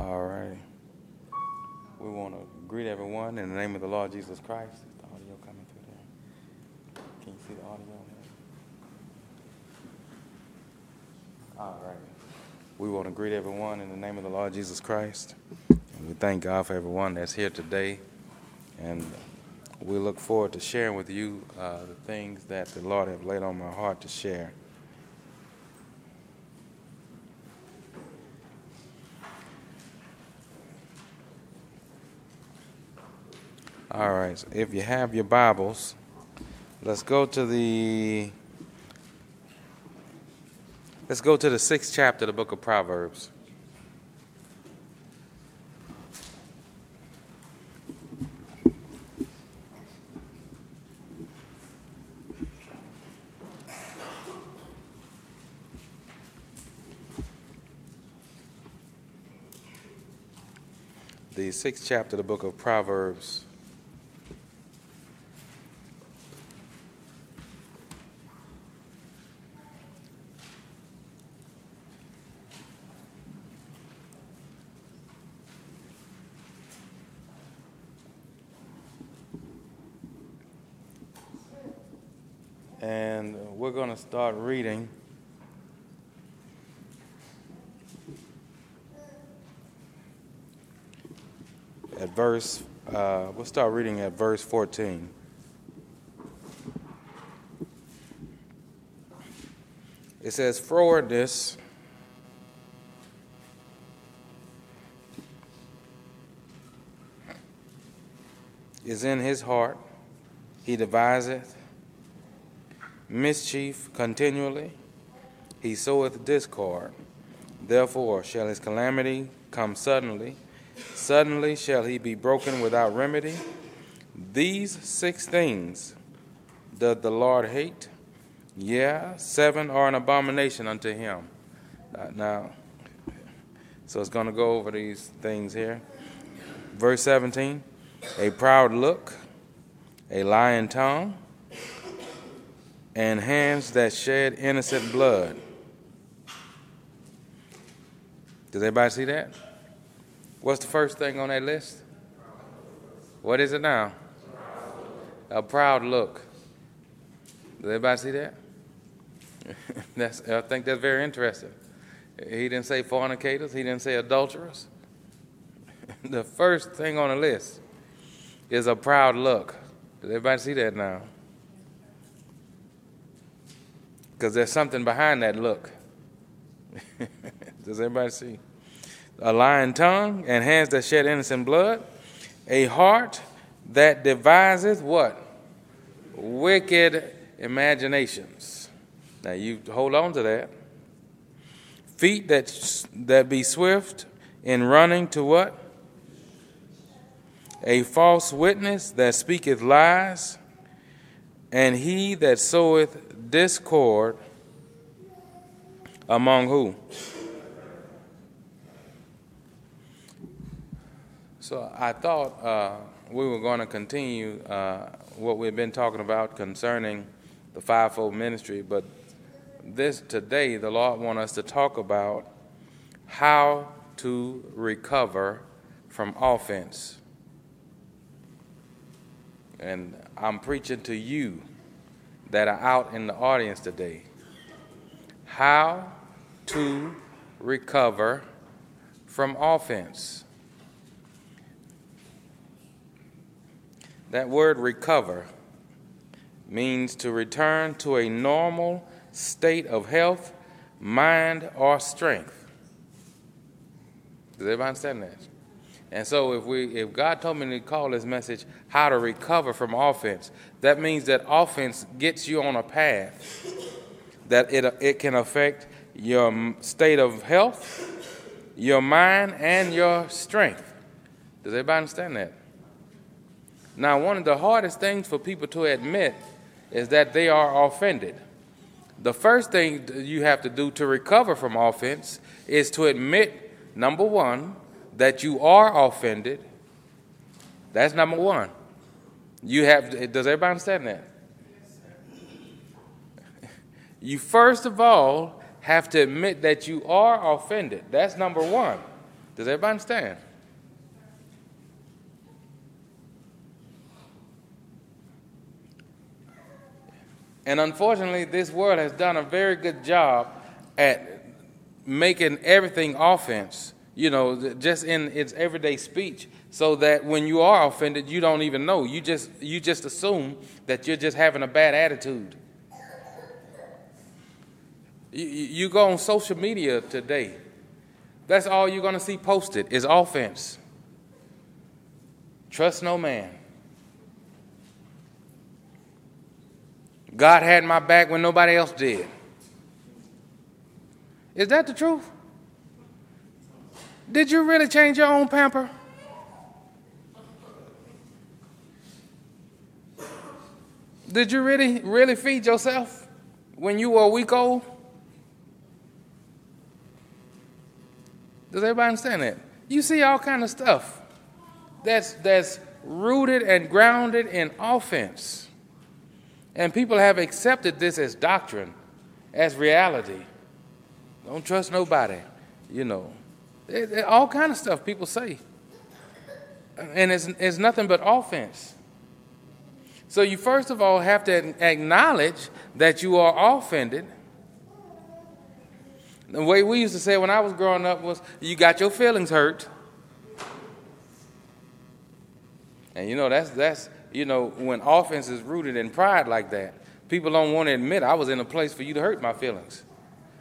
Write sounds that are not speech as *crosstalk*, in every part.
All right. We want to greet everyone in the name of the Lord Jesus Christ. Is the audio coming through there? Can you see the audio? All right. We want to greet everyone in the name of the Lord Jesus Christ. And we thank God for everyone that's here today. And we look forward to sharing with you uh, the things that the Lord have laid on my heart to share. All right. So if you have your Bibles, let's go to the let's go to the sixth chapter of the book of Proverbs. The sixth chapter of the book of Proverbs. And we're going to reading. At verse, uh, we'll start reading at verse 14. It says, Frowardness is in his heart, he deviseth mischief continually, he soweth discord. Therefore shall his calamity come suddenly. Suddenly shall he be broken without remedy. These six things doth the Lord hate. Yeah, seven are an abomination unto him. Uh, now, so it's going to go over these things here. Verse 17 a proud look, a lying tongue, and hands that shed innocent blood. Does everybody see that? What's the first thing on that list? What is it now? A proud look. Does everybody see that? *laughs* that's, I think that's very interesting. He didn't say fornicators, he didn't say adulterers. *laughs* the first thing on the list is a proud look. Does everybody see that now? Because there's something behind that look. *laughs* Does everybody see? A lying tongue and hands that shed innocent blood, a heart that deviseth what? Wicked imaginations. Now you hold on to that. Feet that that be swift in running to what? A false witness that speaketh lies, and he that soweth discord among who? So I thought uh, we were going to continue uh, what we've been talking about concerning the fivefold ministry, but this today the Lord wants us to talk about how to recover from offense. And I'm preaching to you that are out in the audience today. How to recover from offense. That word recover means to return to a normal state of health, mind, or strength. Does everybody understand that? And so if we if God told me to call this message how to recover from offense, that means that offense gets you on a path that it it can affect your state of health, your mind, and your strength. Does everybody understand that? Now, one of the hardest things for people to admit is that they are offended. The first thing you have to do to recover from offense is to admit, number one, that you are offended. That's number one. You have, does everybody understand that? *laughs* You first of all have to admit that you are offended. That's number one. Does everybody understand? And unfortunately, this world has done a very good job at making everything offense, you know, just in its everyday speech, so that when you are offended, you don't even know. You just you just assume that you're just having a bad attitude. You, you go on social media today. That's all you're going to see posted is offense. Trust no man. God had my back when nobody else did. Is that the truth? Did you really change your own pamper? Did you really, really feed yourself when you were a week old? Does everybody understand that? You see all kind of stuff that's that's rooted and grounded in offense. And people have accepted this as doctrine, as reality. Don't trust nobody, you know. It, it, all kind of stuff people say. And it's, it's nothing but offense. So you first of all have to acknowledge that you are offended the way we used to say when I was growing up was, you got your feelings hurt. And you know, that's, that's, you know, when offense is rooted in pride like that, people don't want to admit I was in a place for you to hurt my feelings.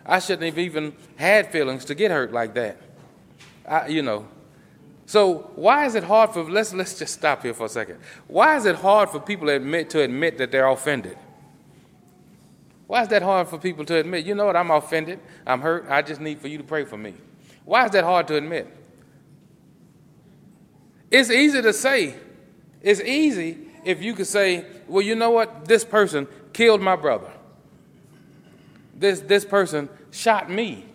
I shouldn't have even had feelings to get hurt like that. I, you know. So why is it hard for let's let's just stop here for a second. Why is it hard for people to admit to admit that they're offended? Why is that hard for people to admit? You know what? I'm offended. I'm hurt. I just need for you to pray for me. Why is that hard to admit? It's easy to say. It's easy if you could say, well, you know what? This person killed my brother. This, this person shot me.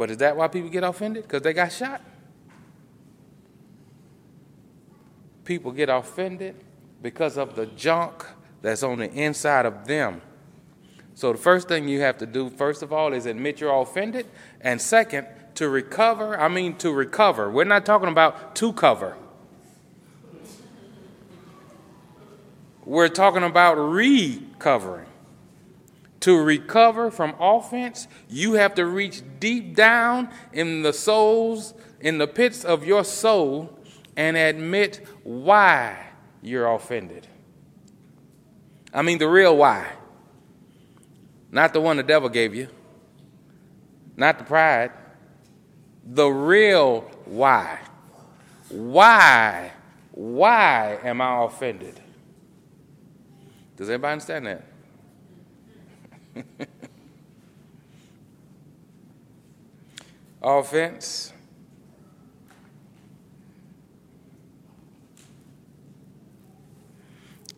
But is that why people get offended? Because they got shot? People get offended because of the junk that's on the inside of them. So the first thing you have to do, first of all, is admit you're offended. And second, to recover, I mean to recover. We're not talking about to cover. We're talking about recovering. To recover from offense, you have to reach deep down in the souls, in the pits of your soul, and admit why you're offended. I mean, the real why. Not the one the devil gave you, not the pride. The real why. Why? Why am I offended? Does anybody understand that? *laughs* Offense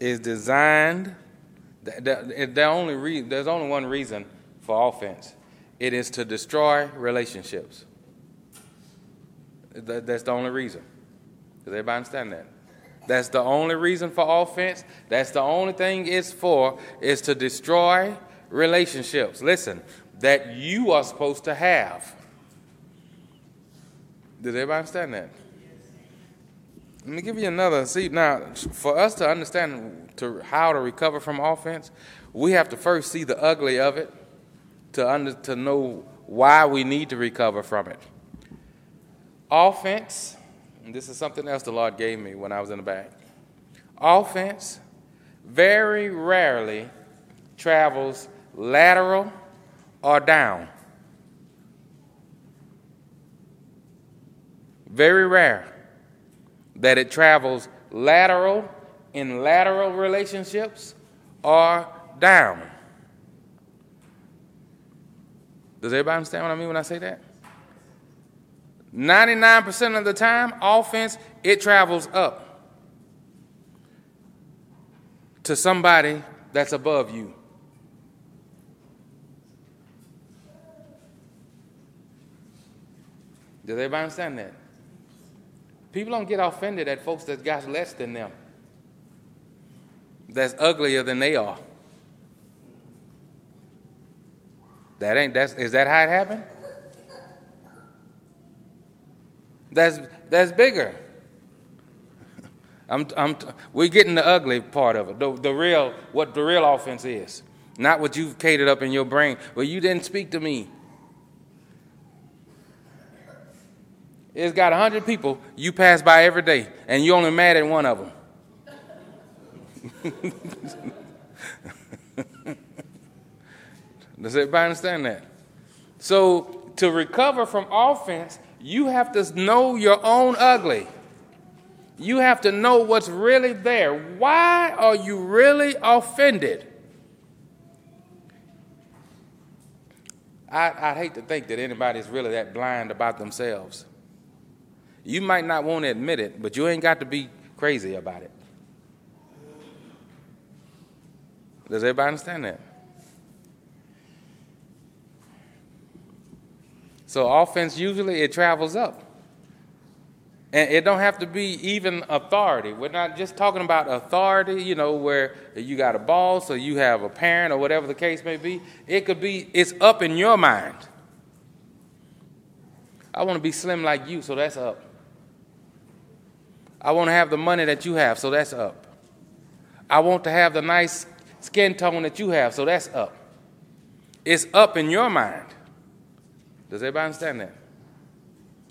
is designed the, only re- there's only one reason for offense it is to destroy relationships. That, that's the only reason. Does everybody understand that? That's the only reason for offense. That's the only thing it's for is to destroy relationships. Listen, that you are supposed to have. Does everybody understand that? Let me give you another. See, now, for us to understand to how to recover from offense, we have to first see the ugly of it to, under, to know why we need to recover from it. Offense, this is something else the Lord gave me when I was in the back. Offense very rarely travels lateral or down. Very rare that it travels lateral in lateral relationships or down. Does everybody understand what I mean when I say that? 99% of the time, offense, it travels up to somebody that's above you. Does everybody understand that? People don't get offended at folks that got less than them, that's uglier than they are. That ain't that's is that how it happened? that's, that's bigger. I'm, I'm, we're getting the ugly part of it, the, the real, what the real offense is. Not what you've catered up in your brain. Well, you didn't speak to me. It's got 100 people you pass by every day, and you're only mad at one of them. Does everybody understand that? So, to recover from offense, you have to know your own ugly. You have to know what's really there. Why are you really offended? I, I hate to think that anybody's really that blind about themselves. You might not want to admit it, but you ain't got to be crazy about it. Does everybody understand that? So offense usually it travels up. And it don't have to be even authority. We're not just talking about authority, you know, where you got a boss or you have a parent or whatever the case may be. It could be it's up in your mind. I want to be slim like you, so that's up. I want to have the money that you have, so that's up. I want to have the nice skin tone that you have, so that's up. It's up in your mind. Does everybody understand that?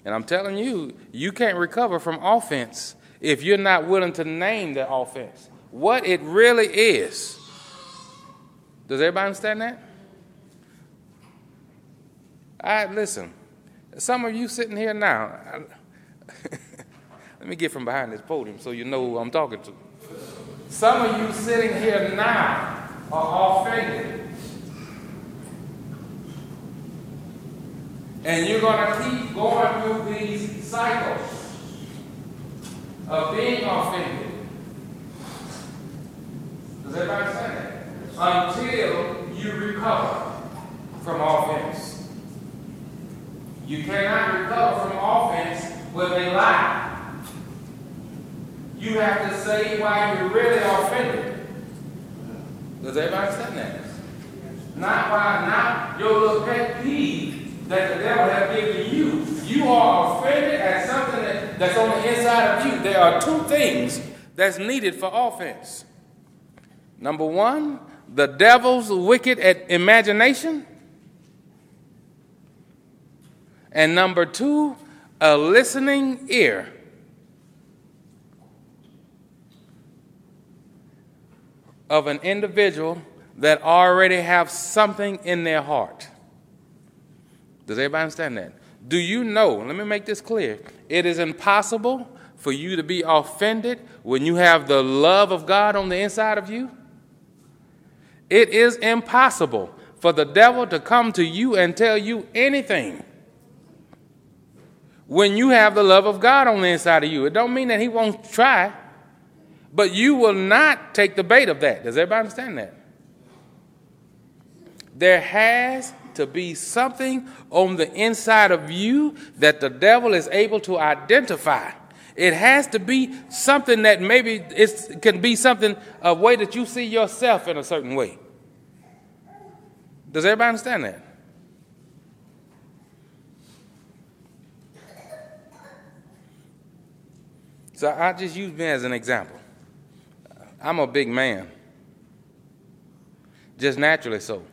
And I'm telling you, you can't recover from offense if you're not willing to name the offense, what it really is. Does everybody understand that? I listen. Some of you sitting here now. Let me get from behind this podium so you know who I'm talking to. Some of you sitting here now are offended. And you're going to keep going through these cycles of being offended. Does everybody understand that? Until you recover from offense. You cannot recover from offense with a lie. You have to say why you're really offended. Does everybody understand that? Not why, not your little pet peeve that the devil has given you. You are offended at something that, that's on the inside of you. There are two things that's needed for offense. Number one, the devil's wicked imagination. And number two, a listening ear. Of an individual that already have something in their heart. Does everybody understand that? Do you know? Let me make this clear. It is impossible for you to be offended when you have the love of God on the inside of you. It is impossible for the devil to come to you and tell you anything when you have the love of God on the inside of you. It don't mean that he won't try. But you will not take the bait of that. Does everybody understand that? There has to be something on the inside of you that the devil is able to identify. It has to be something that maybe it can be something a way that you see yourself in a certain way. Does everybody understand that? So I just use me as an example. I'm a big man, just naturally so.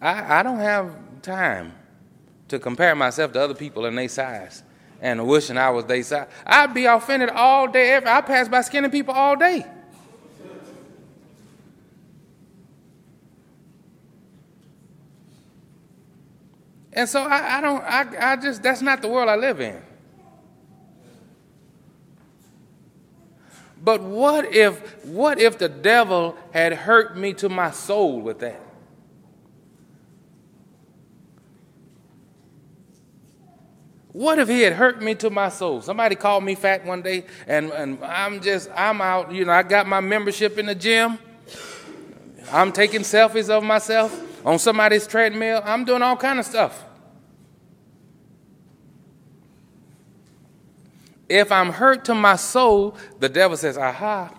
I, I don't have time to compare myself to other people in their size and wishing I was their size. I'd be offended all day. Every, I pass by skinny people all day. And so I, I don't, I, I just, that's not the world I live in. But what if what if the devil had hurt me to my soul with that? What if he had hurt me to my soul? Somebody called me fat one day and, and I'm just I'm out, you know, I got my membership in the gym. I'm taking selfies of myself on somebody's treadmill. I'm doing all kind of stuff. If I'm hurt to my soul, the devil says, aha.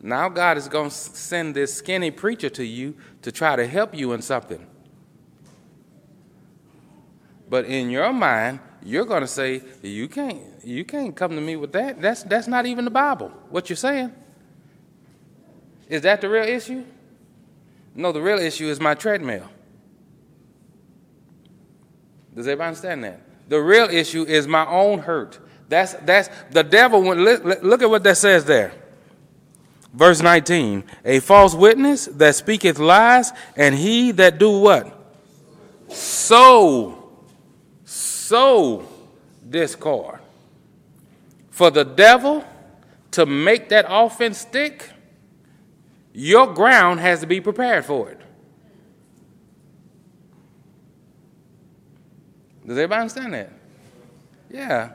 Now God is going to send this skinny preacher to you to try to help you in something. But in your mind, you're going to say, you can't, you can't come to me with that. That's, that's not even the Bible, what you're saying. Is that the real issue? No, the real issue is my treadmill. Does everybody understand that? The real issue is my own hurt. That's, that's the devil. Went, look at what that says there. Verse 19 A false witness that speaketh lies, and he that do what? Sow, sow discord. For the devil to make that offense stick, your ground has to be prepared for it. Does everybody understand that? Yeah.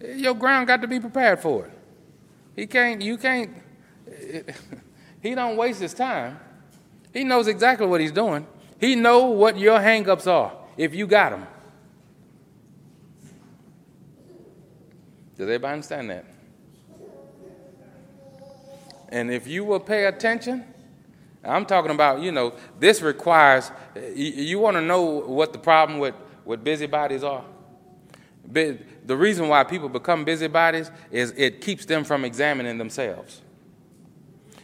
Your ground got to be prepared for it. He can't, you can't, *laughs* he don't waste his time. He knows exactly what he's doing. He know what your hangups are if you got them. Does everybody understand that? And if you will pay attention, I'm talking about, you know, this requires, you, you want to know what the problem with, with busybodies are? The reason why people become busybodies is it keeps them from examining themselves.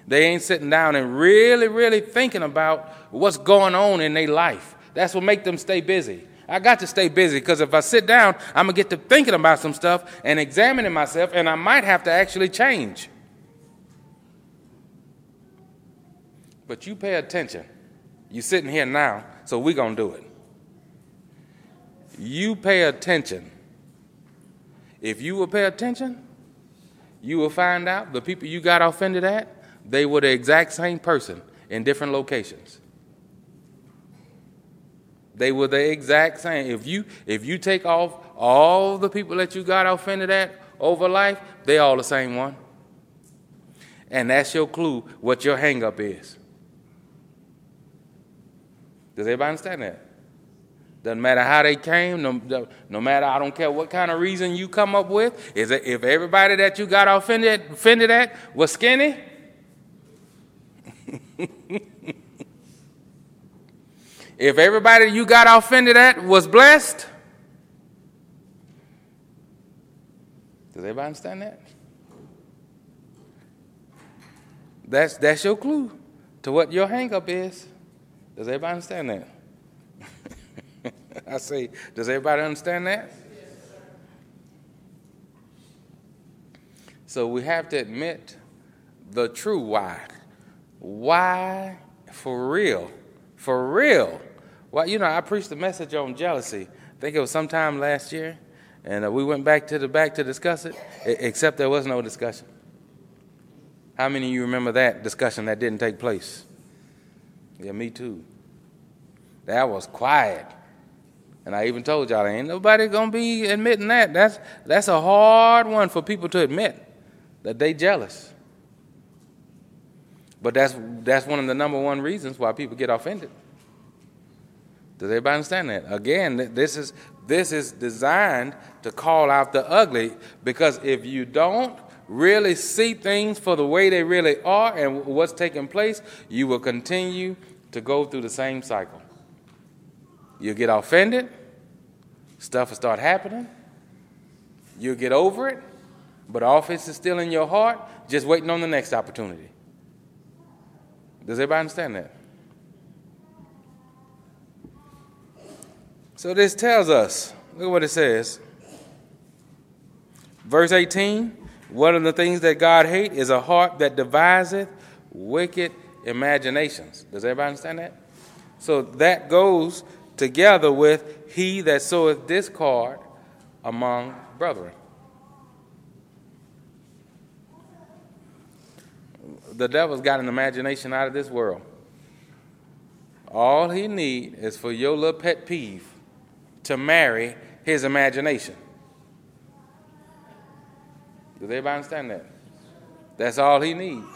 They ain't sitting down and really, really thinking about what's going on in their life. That's what make them stay busy. I got to stay busy because if I sit down, I'm going to get to thinking about some stuff and examining myself, and I might have to actually change. But you pay attention. You're sitting here now, so we're going to do it. You pay attention. If you will pay attention, you will find out the people you got offended at, they were the exact same person in different locations. They were the exact same. If you if you take off all the people that you got offended at over life, they all the same one. And that's your clue what your hangup is. Does everybody understand that? Doesn't matter how they came, no, no matter, I don't care what kind of reason you come up with. Is it, if everybody that you got offended, offended at was skinny, *laughs* if everybody you got offended at was blessed, does everybody understand that? That's, that's your clue to what your hangup is. Does everybody understand that? *laughs* *laughs* I say, does everybody understand that? So we have to admit the true why. Why for real? For real? Well, you know, I preached a message on jealousy. I think it was sometime last year, and uh, we went back to the back to discuss it, except there was no discussion. How many of you remember that discussion that didn't take place? Yeah, me too. That was quiet. And I even told y'all, ain't nobody gonna be admitting that. That's that's a hard one for people to admit that they jealous. But that's that's one of the number one reasons why people get offended. Does everybody understand that? Again, this is this is designed to call out the ugly because if you don't really see things for the way they really are and what's taking place, you will continue to go through the same cycle. You'll get offended, stuff will start happening, you'll get over it, but offense is still in your heart, just waiting on the next opportunity. Does everybody understand that? So this tells us, look at what it says. Verse 18, one of the things that God hates is a heart that deviseth wicked imaginations. Does everybody understand that? So that goes together with he that soweth discord among brethren. The devil's got an imagination out of this world. All he need is for your little pet peeve to marry his imagination. Does everybody understand that? That's all he needs.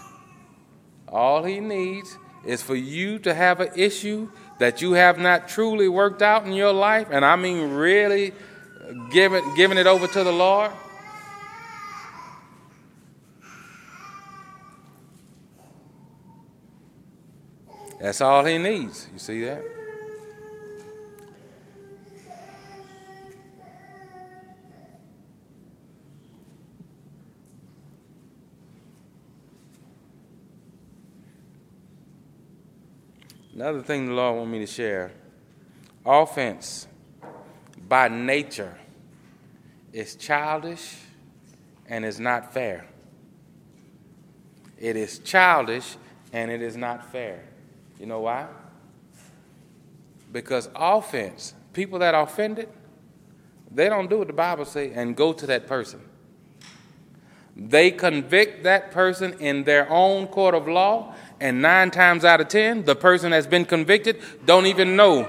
All he needs is for you to have an issue that you have not truly worked out in your life, and I mean really giving, giving it over to the Lord. That's all he needs. You see that? Another thing the Lord want me to share offense by nature is childish and is not fair. It is childish and it is not fair. You know why? Because offense, people that are offended, they don't do what the Bible say and go to that person. They convict that person in their own court of law, and nine times out of ten, the person that's been convicted don't even know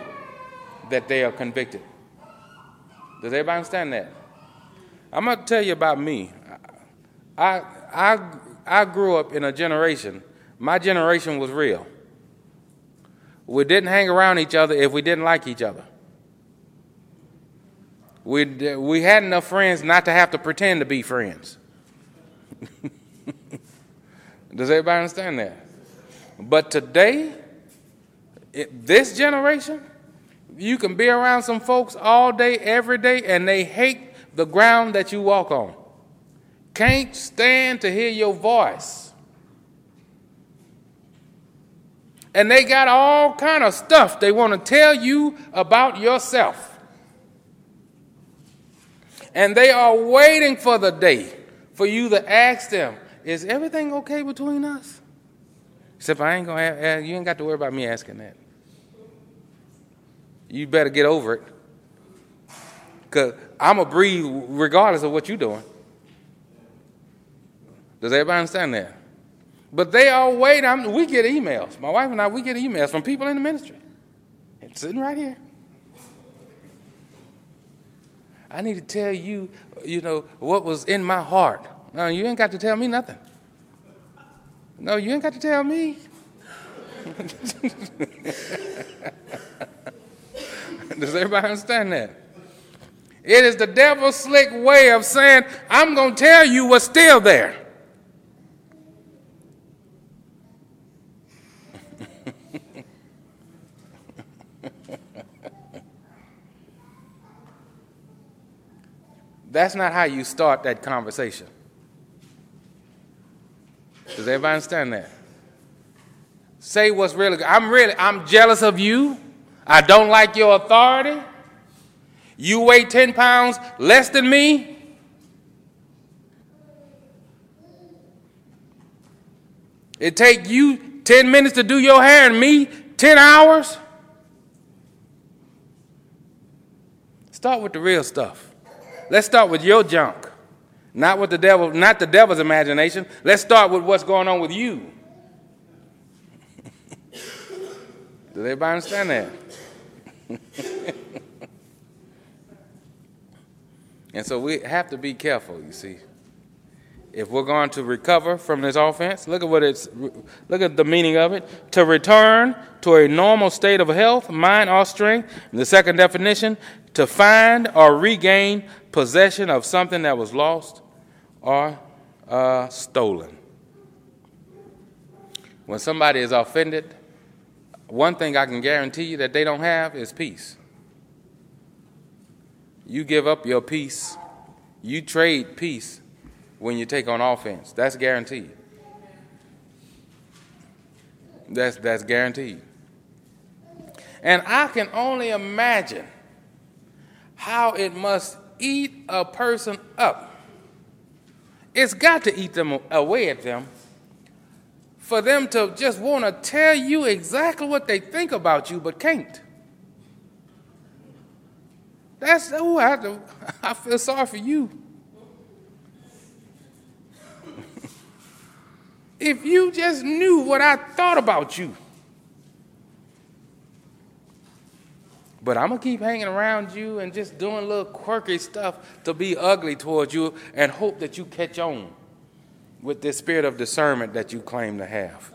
that they are convicted. Does everybody understand that? I'm going to tell you about me. I, I, I grew up in a generation, my generation was real. We didn't hang around each other if we didn't like each other. We, we had enough friends not to have to pretend to be friends. *laughs* Does everybody understand that? But today, it, this generation, you can be around some folks all day, every day, and they hate the ground that you walk on. Can't stand to hear your voice. And they got all kind of stuff they want to tell you about yourself. And they are waiting for the day for you to ask them, is everything okay between us? Except I ain't gonna ask, you ain't got to worry about me asking that. You better get over it. Cause I'm gonna breathe regardless of what you're doing. Does everybody understand that? But they all wait. I'm, we get emails. My wife and I, we get emails from people in the ministry. It's sitting right here. I need to tell you, you know, what was in my heart. You ain't got to tell me nothing. No, you ain't got to tell me. Does everybody understand that? It is the devil's slick way of saying, I'm going to tell you what's still there. *laughs* That's not how you start that conversation. Does everybody understand that? Say what's really good. I'm really, I'm jealous of you. I don't like your authority. You weigh 10 pounds less than me. It take you 10 minutes to do your hair and me 10 hours. Start with the real stuff. Let's start with your junk. Not with the devil, not the devil's imagination. Let's start with what's going on with you. *laughs* Does everybody understand that? *laughs* and so we have to be careful, you see. If we're going to recover from this offense, look at what it's look at the meaning of it. To return to a normal state of health, mind, or strength. The second definition, to find or regain possession of something that was lost or uh, stolen. When somebody is offended, one thing I can guarantee you that they don't have is peace. You give up your peace, you trade peace when you take on offense. That's guaranteed. That's, that's guaranteed. And I can only imagine how it must eat a person up. It's got to eat them away at them for them to just want to tell you exactly what they think about you but can't. That's oh, I, to, *laughs* I feel sorry for you. *laughs* if you just knew what I thought about you. But I'm going to keep hanging around you and just doing little quirky stuff to be ugly towards you and hope that you catch on with this spirit of discernment that you claim to have.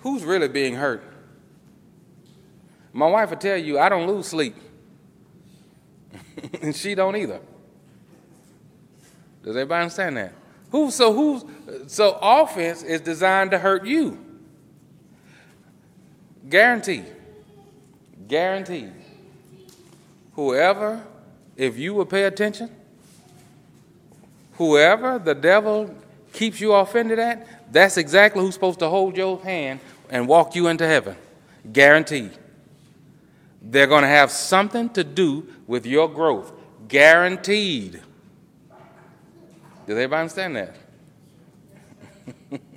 Who's really being hurt? My wife will tell you I don't lose sleep. *laughs* and she don't either. Does everybody understand that? Who so who's so offense is designed to hurt you. Guaranteed. Guaranteed. Whoever, if you will pay attention, whoever the devil keeps you offended at, that's exactly who's supposed to hold your hand and walk you into heaven. Guaranteed. They're going to have something to do with your growth. Guaranteed. Does everybody understand that? *laughs*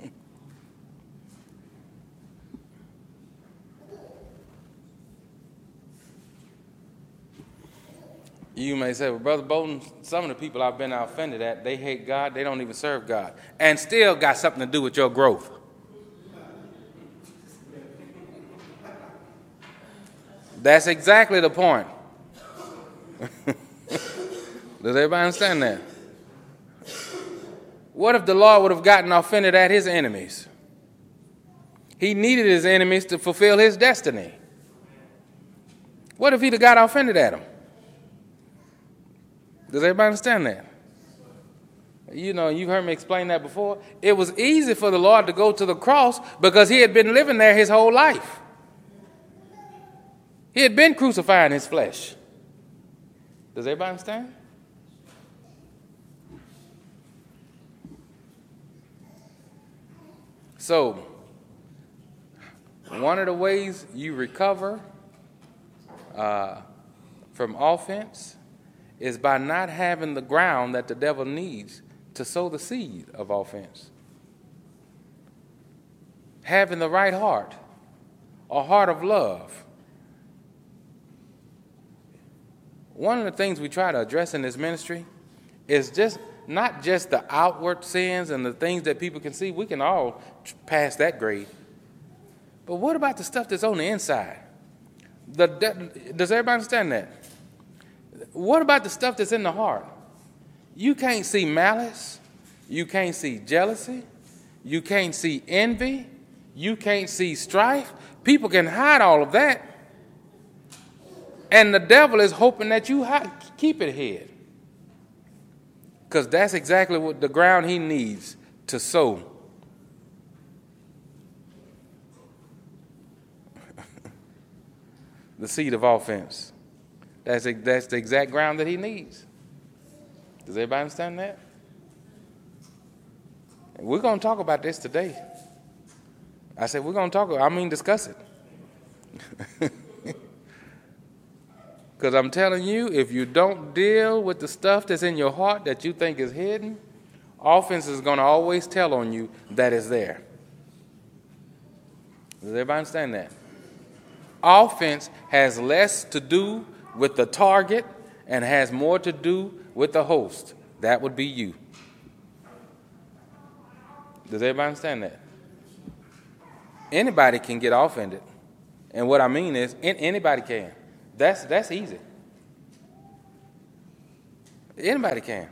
You may say, well, Brother Bolden, some of the people I've been offended at, they hate God, they don't even serve God, and still got something to do with your growth. That's exactly the point. *laughs* Does everybody understand that? What if the Lord would have gotten offended at his enemies? He needed his enemies to fulfill his destiny. What if he'd have got offended at them? Does everybody understand that? You know, you've heard me explain that before. It was easy for the Lord to go to the cross because he had been living there his whole life. He had been crucifying his flesh. Does everybody understand? So, one of the ways you recover uh, from offense is by not having the ground that the devil needs to sow the seed of offense. Having the right heart, a heart of love. One of the things we try to address in this ministry is just not just the outward sins and the things that people can see. We can all pass that grade. But what about the stuff that's on the inside? The, does everybody understand that? What about the stuff that's in the heart? You can't see malice. You can't see jealousy. You can't see envy. You can't see strife. People can hide all of that. And the devil is hoping that you hide, keep it hid. Because that's exactly what the ground he needs to sow. *laughs* the seed of offense. That's, that's the exact ground that he needs. Does everybody understand that? We're going to talk about this today. I said, we're going to talk. I mean, discuss it. *laughs* Because I'm telling you, if you don't deal with the stuff that's in your heart that you think is hidden, offense is going to always tell on you that is there. Does everybody understand that? Offense has less to do with the target and has more to do with the host. That would be you. Does everybody understand that? Anybody can get offended. And what I mean is, anybody can. That's, that's easy. Anybody can.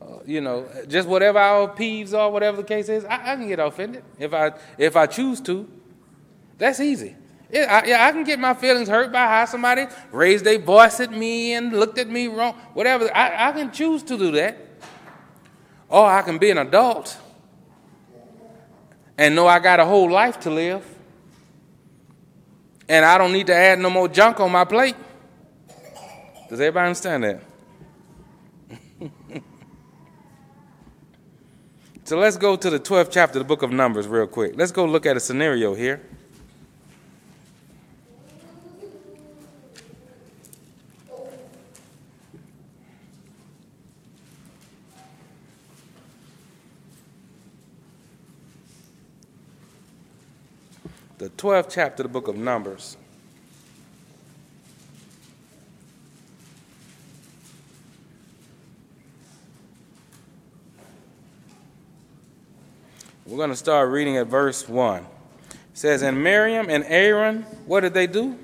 Uh, you know, just whatever our peeves are, whatever the case is, I, I can get offended if I, if I choose to. That's easy. Yeah I, yeah, I can get my feelings hurt by how somebody raised their voice at me and looked at me wrong, whatever. I, I can choose to do that. Or I can be an adult and know I got a whole life to live. And I don't need to add no more junk on my plate. Does everybody understand that? *laughs* so let's go to the 12th chapter of the book of Numbers real quick. Let's go look at a scenario here. The 12th chapter of the book of Numbers. We're going to start reading at verse 1. It says, And Miriam and Aaron, what did they do?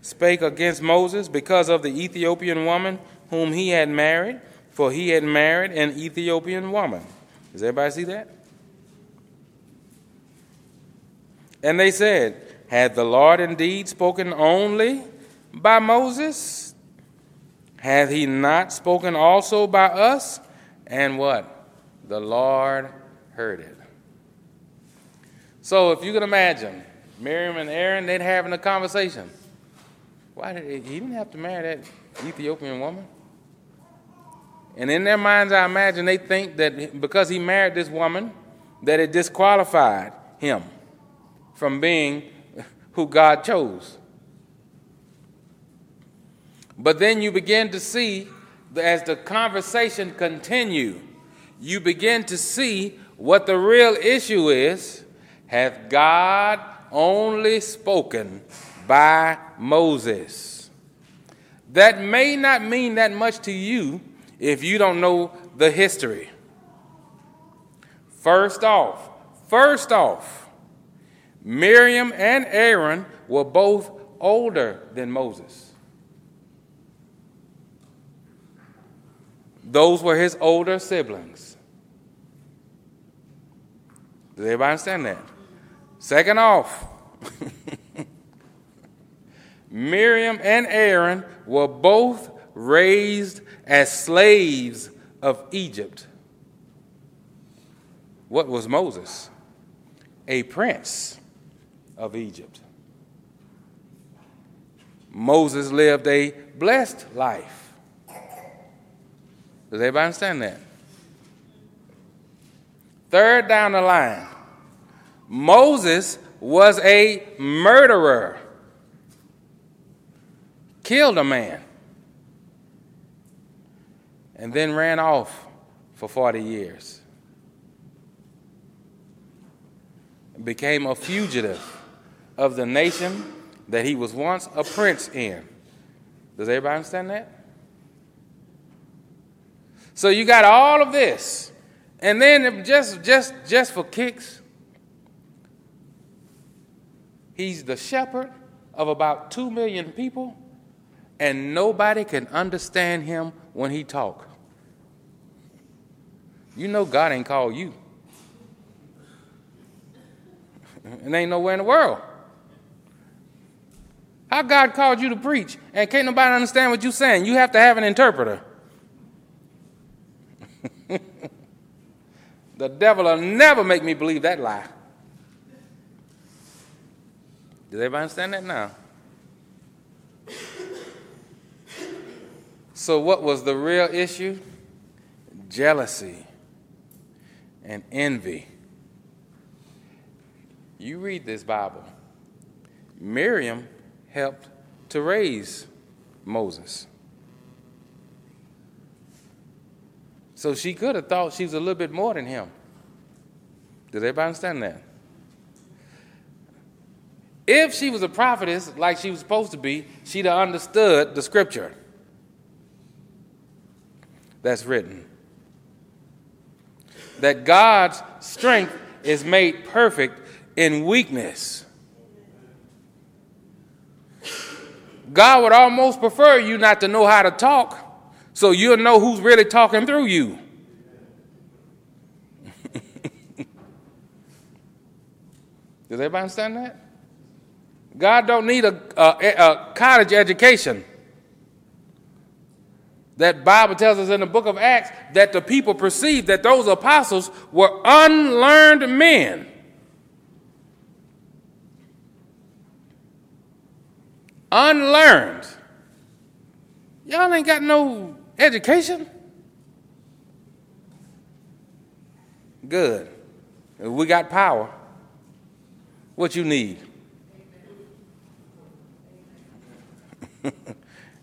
Spake against Moses because of the Ethiopian woman whom he had married, for he had married an Ethiopian woman. Does everybody see that? And they said, Had the Lord indeed spoken only by Moses? Hath he not spoken also by us? And what? The Lord heard it. So if you can imagine, Miriam and Aaron, they'd having a conversation. Why did he, he didn't have to marry that Ethiopian woman? And in their minds, I imagine they think that because he married this woman, that it disqualified him from being who God chose. But then you begin to see, as the conversation continued, you begin to see what the real issue is. Hath God only spoken by Moses? That may not mean that much to you if you don't know the history. First off, first off, Miriam and Aaron were both older than Moses. Those were his older siblings. Does everybody understand that? Second off, *laughs* Miriam and Aaron were both raised as slaves of Egypt. What was Moses? A prince of Egypt. Moses lived a blessed life. Does everybody understand that? Third down the line, Moses was a murderer, killed a man, and then ran off for 40 years. Became a fugitive of the nation that he was once a prince in. Does everybody understand that? So you got all of this. And then just just just for kicks, he's the shepherd of about 2 million people and nobody can understand him when he talk. You know God ain't called you. *laughs* and ain't nowhere in the world. How God called you to preach and can't nobody understand what you're saying? You have to have an interpreter. *laughs* the devil will never make me believe that lie. Does everybody understand that now? So, what was the real issue? Jealousy and envy. You read this Bible. Miriam helped to raise Moses. So she could have thought she was a little bit more than him. Does everybody understand that? If she was a prophetess like she was supposed to be, she'd have understood the scripture that's written. That God's strength is made perfect in weakness. God would almost prefer you not to know how to talk so you'll know who's really talking through you. *laughs* Does everybody understand that? God don't need a, a, a, college education. That Bible tells us in the book of Acts that the people perceived that those apostles were unlearned men. Unlearned. Y'all ain't got no education. Good. We got power. What you need? *laughs*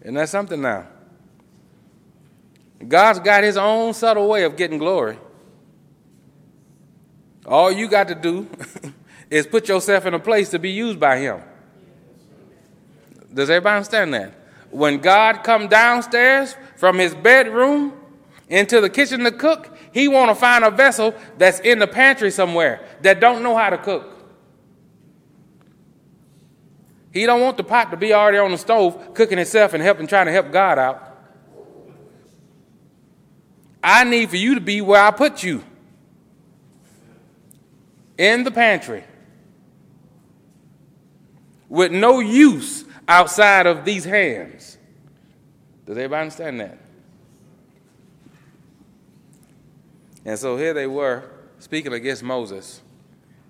Isn't that something now? God's got his own subtle way of getting glory. All you got to do *laughs* is put yourself in a place to be used by him. Does everybody understand that? When God come downstairs from his bedroom into the kitchen to cook, he want to find a vessel that's in the pantry somewhere that don't know how to cook. He don't want the pot to be already on the stove cooking itself and helping trying to help God out. I need for you to be where I put you. In the pantry. With no use outside of these hands. Does everybody understand that? And so here they were speaking against Moses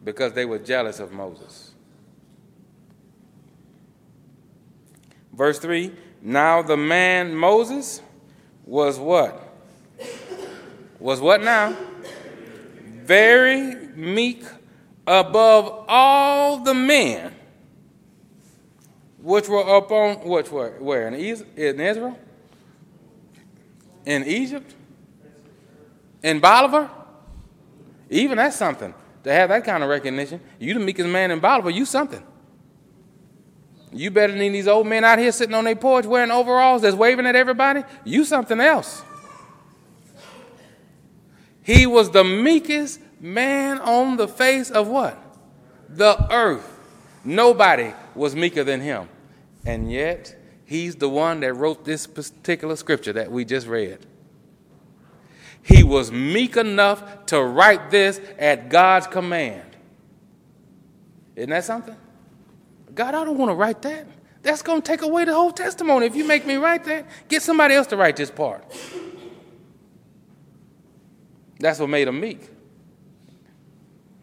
because they were jealous of Moses. Verse 3 Now the man Moses was what? was what now? Very meek above all the men which were upon which were where in, in Israel, in Egypt, in Bolivar. Even that's something to have that kind of recognition. You the meekest man in Bolivar, you something. You better than these old men out here sitting on their porch wearing overalls that's waving at everybody. You something else. He was the meekest man on the face of what? The earth. Nobody was meeker than him. And yet, he's the one that wrote this particular scripture that we just read. He was meek enough to write this at God's command. Isn't that something? God, I don't want to write that. That's going to take away the whole testimony. If you make me write that, get somebody else to write this part. That's what made him meek.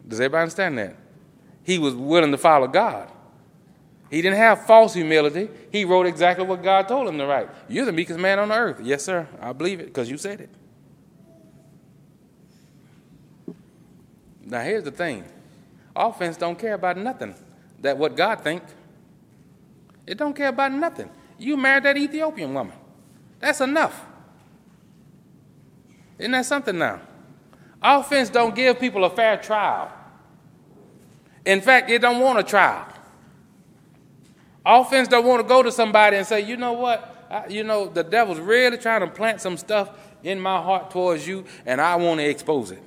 Does everybody understand that? He was willing to follow God. He didn't have false humility. He wrote exactly what God told him to write. You're the meekest man on the earth. Yes, sir. I believe it because you said it. Now here's the thing. Offense don't care about nothing. That what God think. It don't care about nothing. You married that Ethiopian woman. That's enough. Isn't that something now? Offense don't give people a fair trial. In fact, it don't want a trial. Offense don't want to go to somebody and say, you know what, I, you know the devil's really trying to plant some stuff in my heart towards you, and I want to expose it.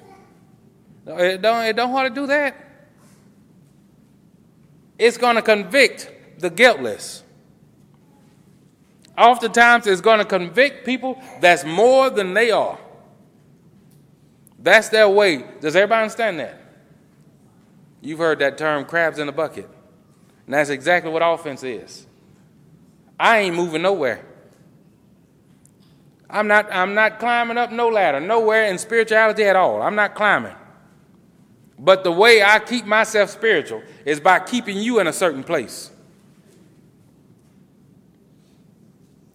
It don't, it don't want to do that. It's going to convict the guiltless. Oftentimes, it's going to convict people that's more than they are. That's their way. Does everybody understand that? You've heard that term crabs in a bucket. And that's exactly what offense is. I ain't moving nowhere. I'm not, I'm not climbing up no ladder, nowhere in spirituality at all. I'm not climbing. But the way I keep myself spiritual is by keeping you in a certain place.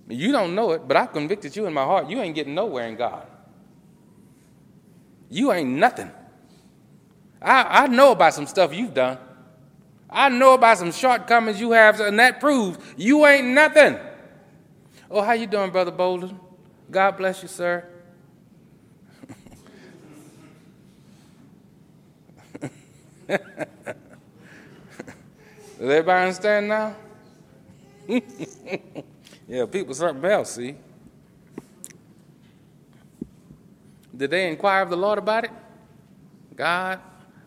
You don't know it, but I've convicted you in my heart. You ain't getting nowhere in God. You ain't nothing. I, I know about some stuff you've done. I know about some shortcomings you have, and that proves you ain't nothing. Oh, how you doing, Brother Bolden? God bless you, sir. Does everybody understand now? *laughs* yeah, people something else, see? Did they inquire of the Lord about it? God,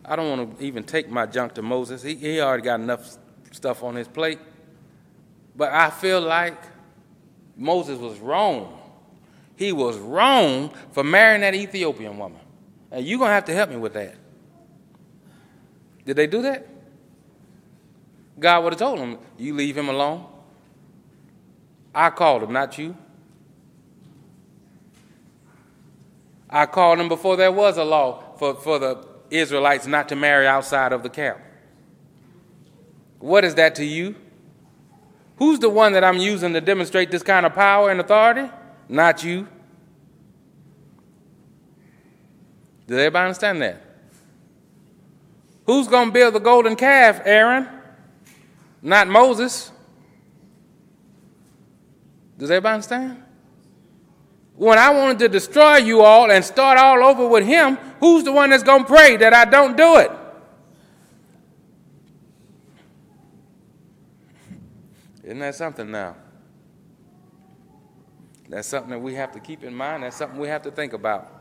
I don't want to even take my junk to Moses. He, he already got enough stuff on his plate. But I feel like Moses was wrong. He was wrong for marrying that Ethiopian woman. And you're going to have to help me with that. Did they do that? God would have told him, You leave him alone. I called him, not you. I called him before there was a law for, for the Israelites not to marry outside of the camp. What is that to you? Who's the one that I'm using to demonstrate this kind of power and authority? Not you. Does everybody understand that? Who's going to build the golden calf, Aaron? Not Moses. Does everybody understand? When I wanted to destroy you all and start all over with him, who's the one that's going to pray that I don't do it? Isn't that something now? That's something that we have to keep in mind. That's something we have to think about.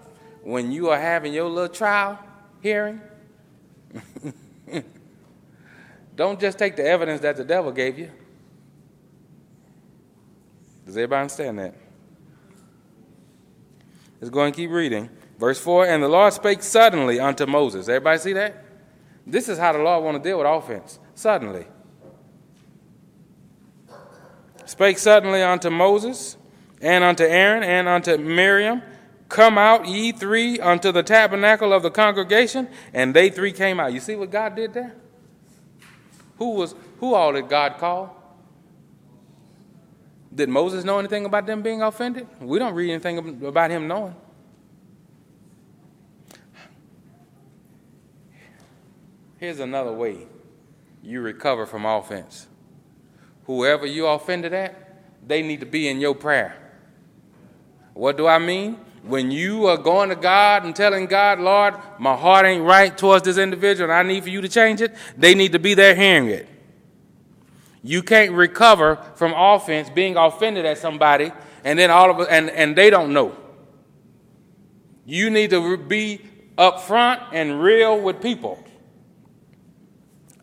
When you are having your little trial hearing, *laughs* don't just take the evidence that the devil gave you. Does everybody understand that? Let's go and keep reading. Verse 4 And the Lord spake suddenly unto Moses. Everybody see that? This is how the Lord want to deal with offense. Suddenly. Spake suddenly unto Moses, and unto Aaron, and unto Miriam, Come out, ye three, unto the tabernacle of the congregation. And they three came out. You see what God did there? Who was who all did God call? Did Moses know anything about them being offended? We don't read anything about him knowing. Here's another way you recover from offense. Whoever you offended at, they need to be in your prayer. What do I mean? When you are going to God and telling God, Lord, my heart ain't right towards this individual and I need for you to change it, they need to be there hearing it. You can't recover from offense being offended at somebody and then all of a, and, and they don't know. You need to be upfront and real with people.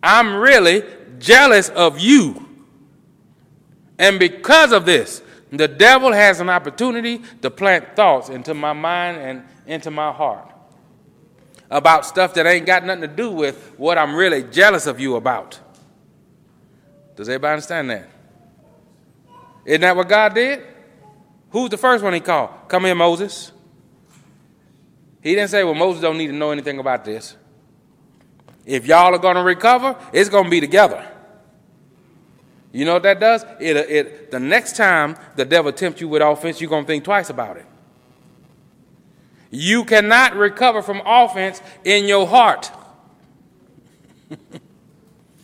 I'm really jealous of you. And because of this, the devil has an opportunity to plant thoughts into my mind and into my heart about stuff that ain't got nothing to do with what I'm really jealous of you about. Does everybody understand that? Isn't that what God did? Who's the first one he called? Come here, Moses. He didn't say, well, Moses don't need to know anything about this. If y'all are going to recover, it's going to be together. You know what that does? It, it, the next time the devil tempts you with offense, you're going to think twice about it. You cannot recover from offense in your heart. *laughs*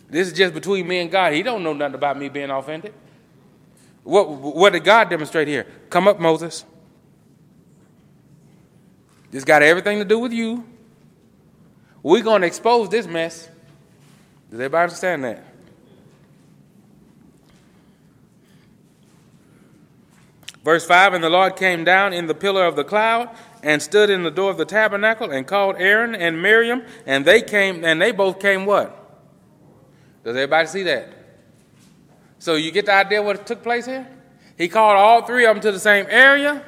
this is just between me and God. He don't know nothing about me being offended. What, what did God demonstrate here? Come up, Moses. This got everything to do with you. We're going to expose this mess. Does everybody understand that? Verse 5 And the Lord came down in the pillar of the cloud and stood in the door of the tabernacle and called Aaron and Miriam, and they came, and they both came what? Does everybody see that? So you get the idea what took place here? He called all three of them to the same area,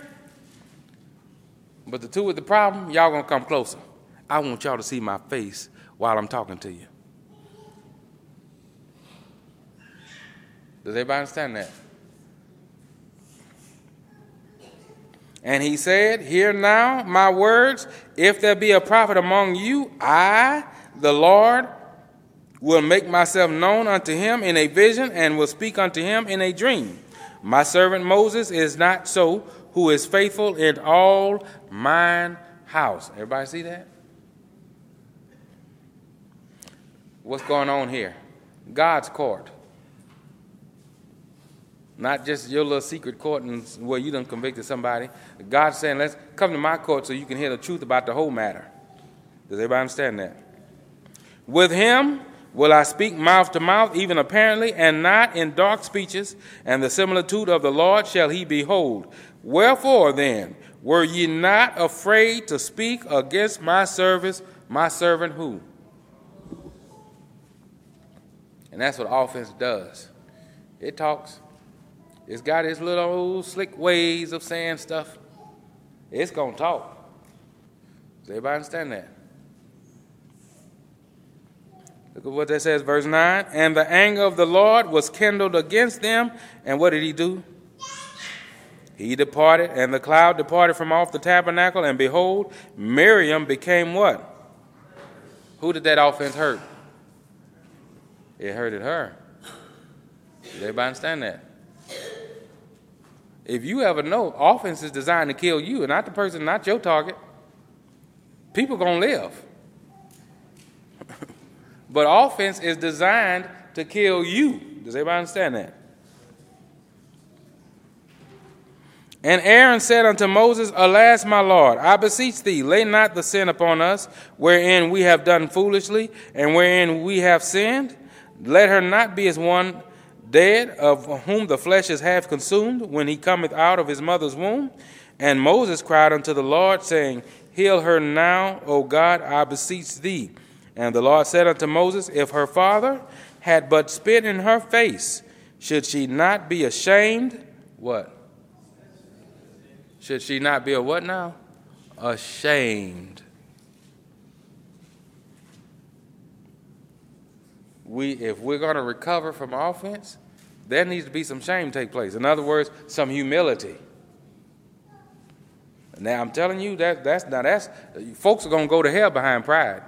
but the two with the problem, y'all gonna come closer. I want y'all to see my face while I'm talking to you. Does everybody understand that? And he said, Hear now my words. If there be a prophet among you, I, the Lord, will make myself known unto him in a vision and will speak unto him in a dream. My servant Moses is not so, who is faithful in all mine house. Everybody see that? What's going on here? God's court. Not just your little secret court and where you done convicted somebody. God's saying, let's come to my court so you can hear the truth about the whole matter. Does everybody understand that? With him will I speak mouth to mouth, even apparently, and not in dark speeches, and the similitude of the Lord shall he behold. Wherefore then, were ye not afraid to speak against my service, my servant who? And that's what offense does. It talks. It's got its little old slick ways of saying stuff. It's to talk. Does everybody understand that? Look at what that says, verse 9. And the anger of the Lord was kindled against them. And what did he do? He departed, and the cloud departed from off the tabernacle. And behold, Miriam became what? Who did that offense hurt? It hurted her. Does everybody understand that? If you ever know, offense is designed to kill you, and not the person, not your target. People gonna live. But offense is designed to kill you. Does everybody understand that? And Aaron said unto Moses, Alas, my Lord, I beseech thee, lay not the sin upon us, wherein we have done foolishly, and wherein we have sinned. Let her not be as one dead, of whom the flesh is half consumed, when he cometh out of his mother's womb. And Moses cried unto the Lord, saying, Heal her now, O God, I beseech thee. And the Lord said unto Moses, If her father had but spit in her face, should she not be ashamed? What? Should she not be a what now? Ashamed. we if we're going to recover from offense, there needs to be some shame take place. In other words, some humility. Now I'm telling you that that's now that's folks are gonna go to hell behind pride.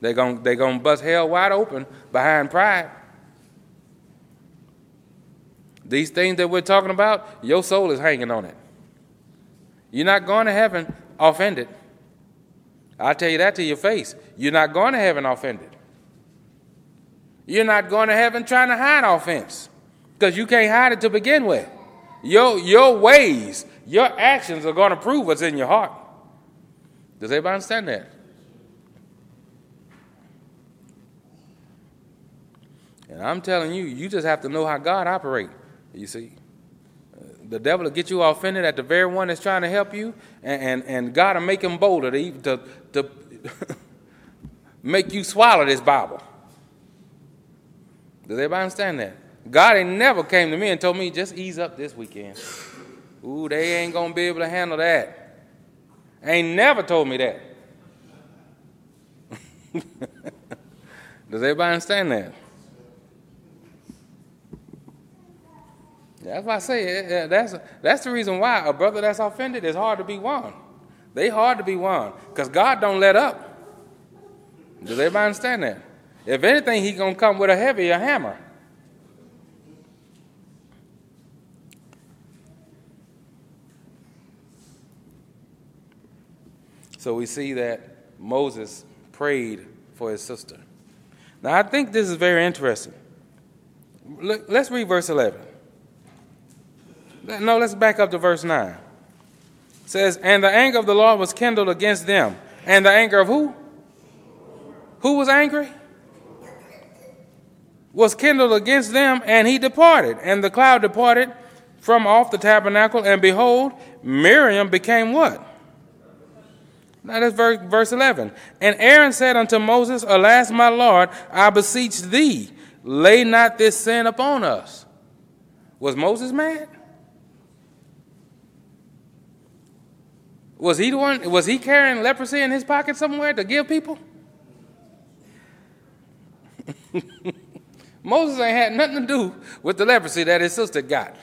They're gonna they're gonna bust hell wide open behind pride. These things that we're talking about, your soul is hanging on it. You're not going to heaven offended. I'll tell you that to your face. You're not going to heaven offended. You're not going to heaven trying to hide offense because you can't hide it to begin with. Your, your ways, your actions are going to prove what's in your heart. Does everybody understand that? And I'm telling you, you just have to know how God operates. You see, uh, the devil will get you offended at the very one that's trying to help you, and, and, and God will make him bolder to, to, to *laughs* make you swallow this Bible. Does everybody understand that? God ain't never came to me and told me, just ease up this weekend. Ooh, they ain't going to be able to handle that. Ain't never told me that. *laughs* Does everybody understand that? That's why I say that's that's the reason why a brother that's offended is hard to be won. They hard to be won because God don't let up. Does everybody understand that? If anything, He gonna come with a heavier hammer. So we see that Moses prayed for his sister. Now I think this is very interesting. Let's read verse 11. No, let's back up to verse 9. It says, And the anger of the Lord was kindled against them. And the anger of who? Who was angry? Was kindled against them, and he departed. And the cloud departed from off the tabernacle, and behold, Miriam became what? Now that's verse, verse 11. And Aaron said unto Moses, Alas, my Lord, I beseech thee, lay not this sin upon us. Was Moses mad? Was he the one? Was he carrying leprosy in his pocket somewhere to give people? *laughs* Moses ain't had nothing to do with the leprosy that his sister got.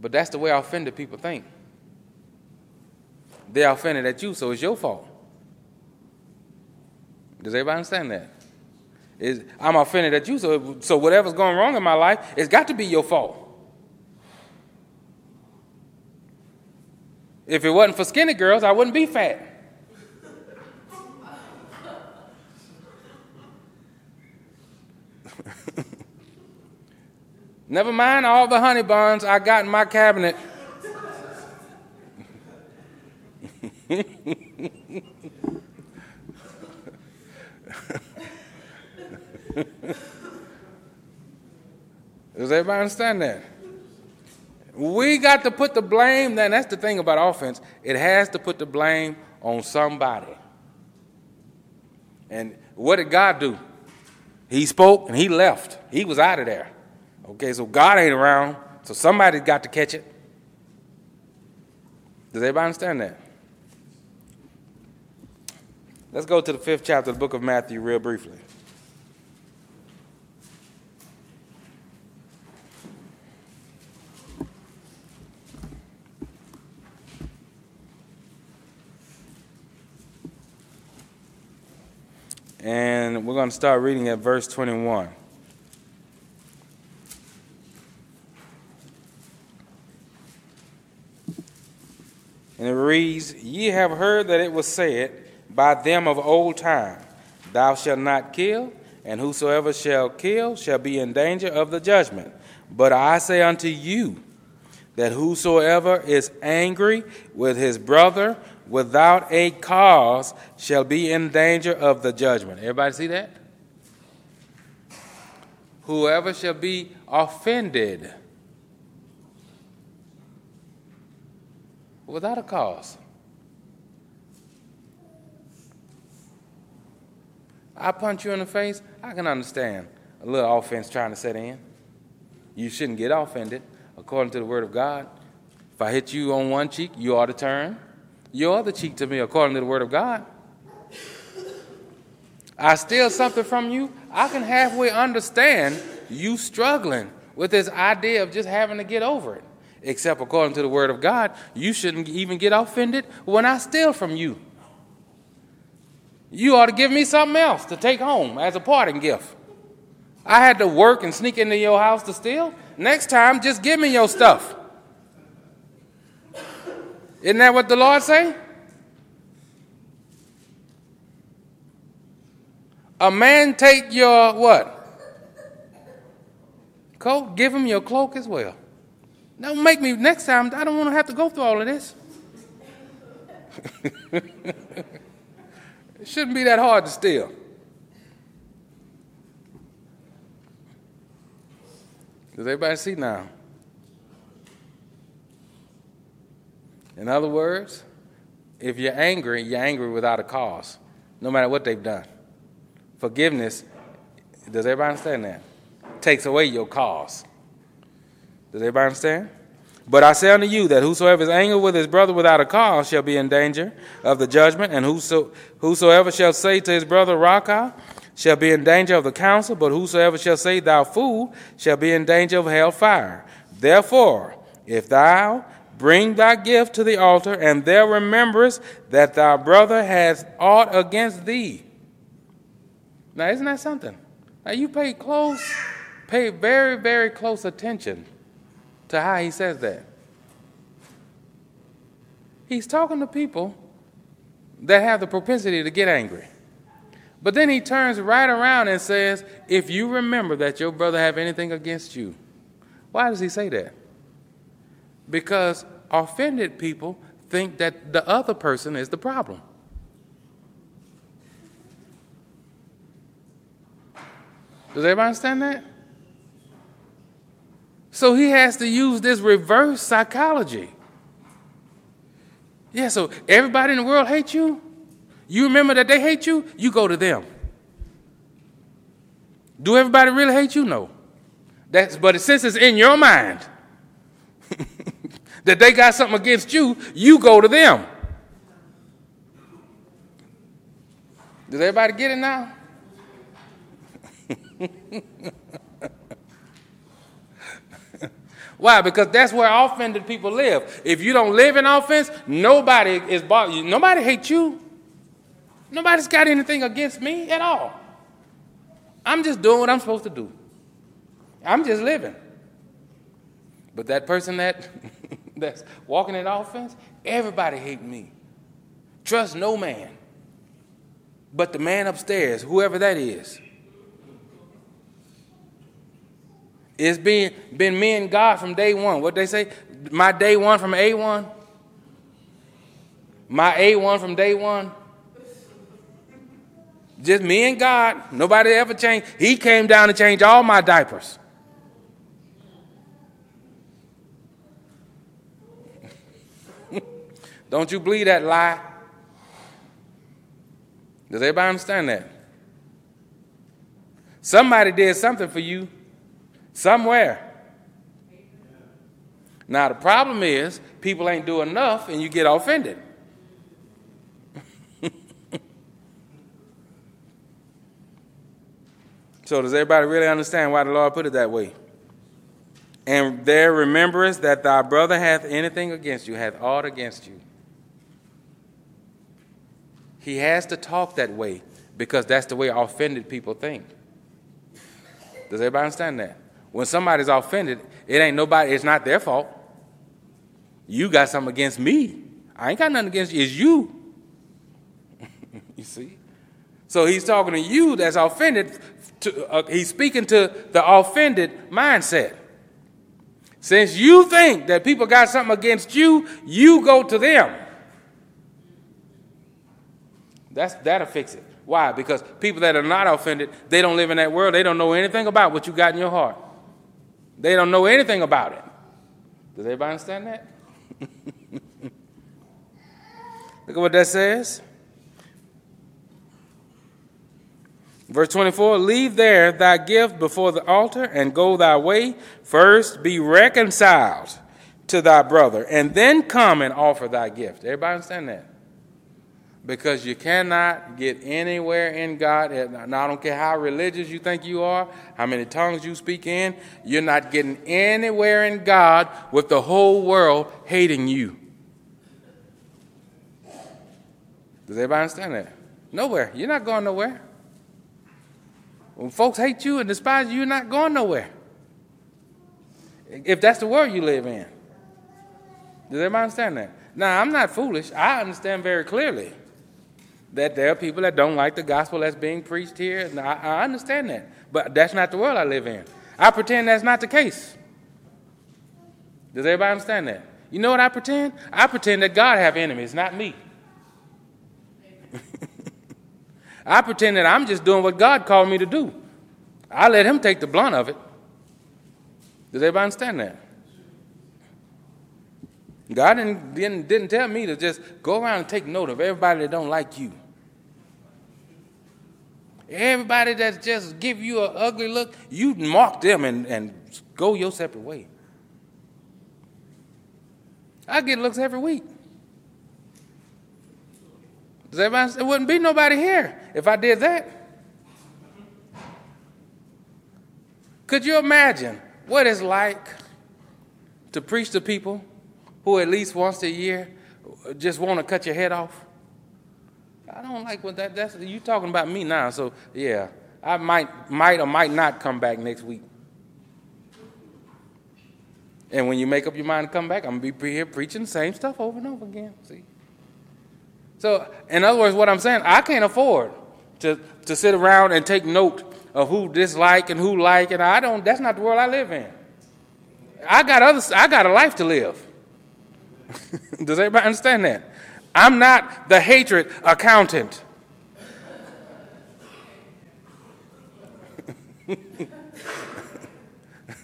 But that's the way offended people think. They're offended at you, so it's your fault. Does everybody understand that? I'm offended at you, so, so whatever's going wrong in my life, it's got to be your fault. If it wasn't for skinny girls, I wouldn't be fat. *laughs* Never mind all the honey buns I got in my cabinet. *laughs* Does everybody understand that? We got to put the blame, then that's the thing about offense. It has to put the blame on somebody. And what did God do? He spoke and he left. He was out of there. Okay, so God ain't around, so somebody got to catch it. Does everybody understand that? Let's go to the fifth chapter of the book of Matthew, real briefly. And we're going to start reading at verse 21. And it reads, Ye have heard that it was said by them of old time, Thou shalt not kill, and whosoever shall kill shall be in danger of the judgment. But I say unto you, that whosoever is angry with his brother without a cause shall be in danger of the judgment. Everybody see that? Whoever shall be offended without a cause. I punch you in the face, I can understand a little offense trying to set in. You shouldn't get offended according to the word of God. If I hit you on one cheek, you ought to turn your other cheek to me according to the word of God. I steal something from you, I can halfway understand you struggling with this idea of just having to get over it. Except according to the word of God, you shouldn't even get offended when I steal from you. You ought to give me something else to take home as a parting gift. I had to work and sneak into your house to steal. Next time, just give me your stuff. Isn't that what the Lord say? A man take your what? Coat, give him your cloak as well. Don't make me next time. I don't want to have to go through all of this. *laughs* it shouldn't be that hard to steal. Does everybody see now? In other words, if you're angry, you're angry without a cause, no matter what they've done. Forgiveness, does everybody understand that? Takes away your cause. Does everybody understand? But I say unto you that whosoever is angry with his brother without a cause shall be in danger of the judgment, and whoso, whosoever shall say to his brother, Raca, shall be in danger of the council, but whosoever shall say, Thou fool, shall be in danger of hell fire. Therefore, if thou bring thy gift to the altar, and there rememberest that thy brother has aught against thee. Now, isn't that something? Now, you pay close, pay very, very close attention to how he says that. He's talking to people that have the propensity to get angry. But then he turns right around and says, If you remember that your brother have anything against you. Why does he say that? Because offended people think that the other person is the problem. Does everybody understand that? So he has to use this reverse psychology. Yeah, so everybody in the world hates you. You remember that they hate you, you go to them. Do everybody really hate you? No. That's, but since it's in your mind that they got something against you, you go to them. Does everybody get it now? *laughs* Why? Because that's where offended people live. If you don't live in offense, nobody is bothered. You. nobody hates you. Nobody's got anything against me at all. I'm just doing what I'm supposed to do. I'm just living. But that person that *laughs* that's walking in offense, everybody hate me. Trust no man. But the man upstairs, whoever that is. It's been, been me and God from day one. What they say? My day one from A1? My A1 from day one? Just me and God. Nobody ever changed. He came down to change all my diapers. Don't you believe that lie? Does everybody understand that? Somebody did something for you somewhere. Now, the problem is people ain't doing enough and you get offended. *laughs* So, does everybody really understand why the Lord put it that way? And there rememberest that thy brother hath anything against you, hath aught against you. He has to talk that way because that's the way offended people think. Does everybody understand that? When somebody's offended, it ain't nobody, it's not their fault. You got something against me. I ain't got nothing against you, it's you. *laughs* you see? So he's talking to you that's offended to, uh, he's speaking to the offended mindset. Since you think that people got something against you, you go to them. That's, that'll fix it. Why? Because people that are not offended, they don't live in that world. They don't know anything about what you got in your heart. They don't know anything about it. Does everybody understand that? *laughs* Look at what that says. Verse 24 Leave there thy gift before the altar and go thy way. First be reconciled to thy brother, and then come and offer thy gift. Everybody understand that? Because you cannot get anywhere in God. Now, I don't care how religious you think you are, how many tongues you speak in, you're not getting anywhere in God with the whole world hating you. Does everybody understand that? Nowhere. You're not going nowhere. When folks hate you and despise you, you're not going nowhere. If that's the world you live in. Does everybody understand that? Now, I'm not foolish. I understand very clearly that there are people that don't like the gospel that's being preached here. And I, I understand that. But that's not the world I live in. I pretend that's not the case. Does everybody understand that? You know what I pretend? I pretend that God have enemies, not me. *laughs* I pretend that I'm just doing what God called me to do. I let him take the blunt of it. Does everybody understand that? God didn't, didn't, didn't tell me to just go around and take note of everybody that don't like you. Everybody that just give you an ugly look, you mark them and, and go your separate way. I get looks every week. Does everybody, there wouldn't be nobody here if I did that. Could you imagine what it's like to preach to people who at least once a year just want to cut your head off? I don't like what that that's you talking about me now, so yeah. I might might or might not come back next week. And when you make up your mind to come back, I'm gonna be here preaching the same stuff over and over again. See? So, in other words, what I'm saying, I can't afford to, to sit around and take note of who dislike and who like, and I don't. That's not the world I live in. I got other. I got a life to live. *laughs* Does everybody understand that? I'm not the hatred accountant. *laughs*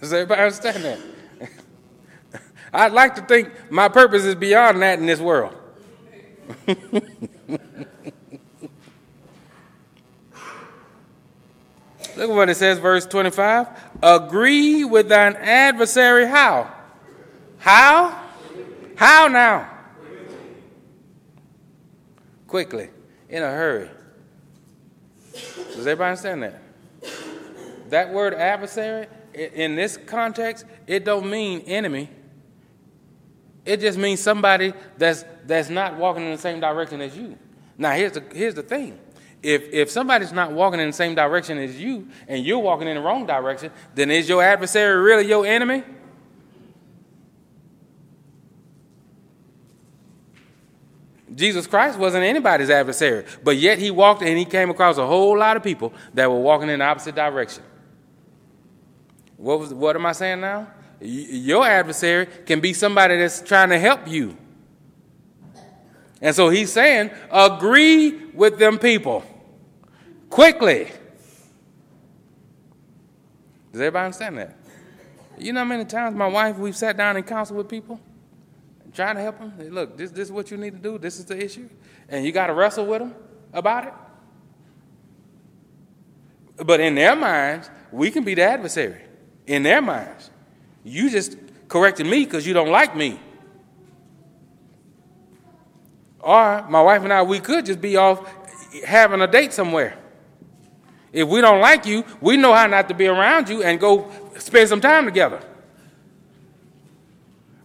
Does everybody understand that? *laughs* I'd like to think my purpose is beyond that in this world. *laughs* Look at what it says, verse 25. Agree with thine adversary how? How? How now? Quickly, in a hurry. Does everybody understand that? That word adversary, in this context, it don't mean enemy. It just means somebody that's that's not walking in the same direction as you. Now here's the here's the thing. If if somebody's not walking in the same direction as you and you're walking in the wrong direction, then is your adversary really your enemy? Jesus Christ wasn't anybody's adversary, but yet he walked and he came across a whole lot of people that were walking in the opposite direction. What was what am I saying now? Your adversary can be somebody that's trying to help you. And so he's saying, agree with them people quickly. Does everybody understand that? You know how many times my wife, we've sat down and counseled with people, trying to help them? Hey, look, this, this is what you need to do. This is the issue. And you got to wrestle with them about it. But in their minds, we can be the adversary. In their minds. You just corrected me because you don't like me. Or my wife and I, we could just be off having a date somewhere. If we don't like you, we know how not to be around you and go spend some time together.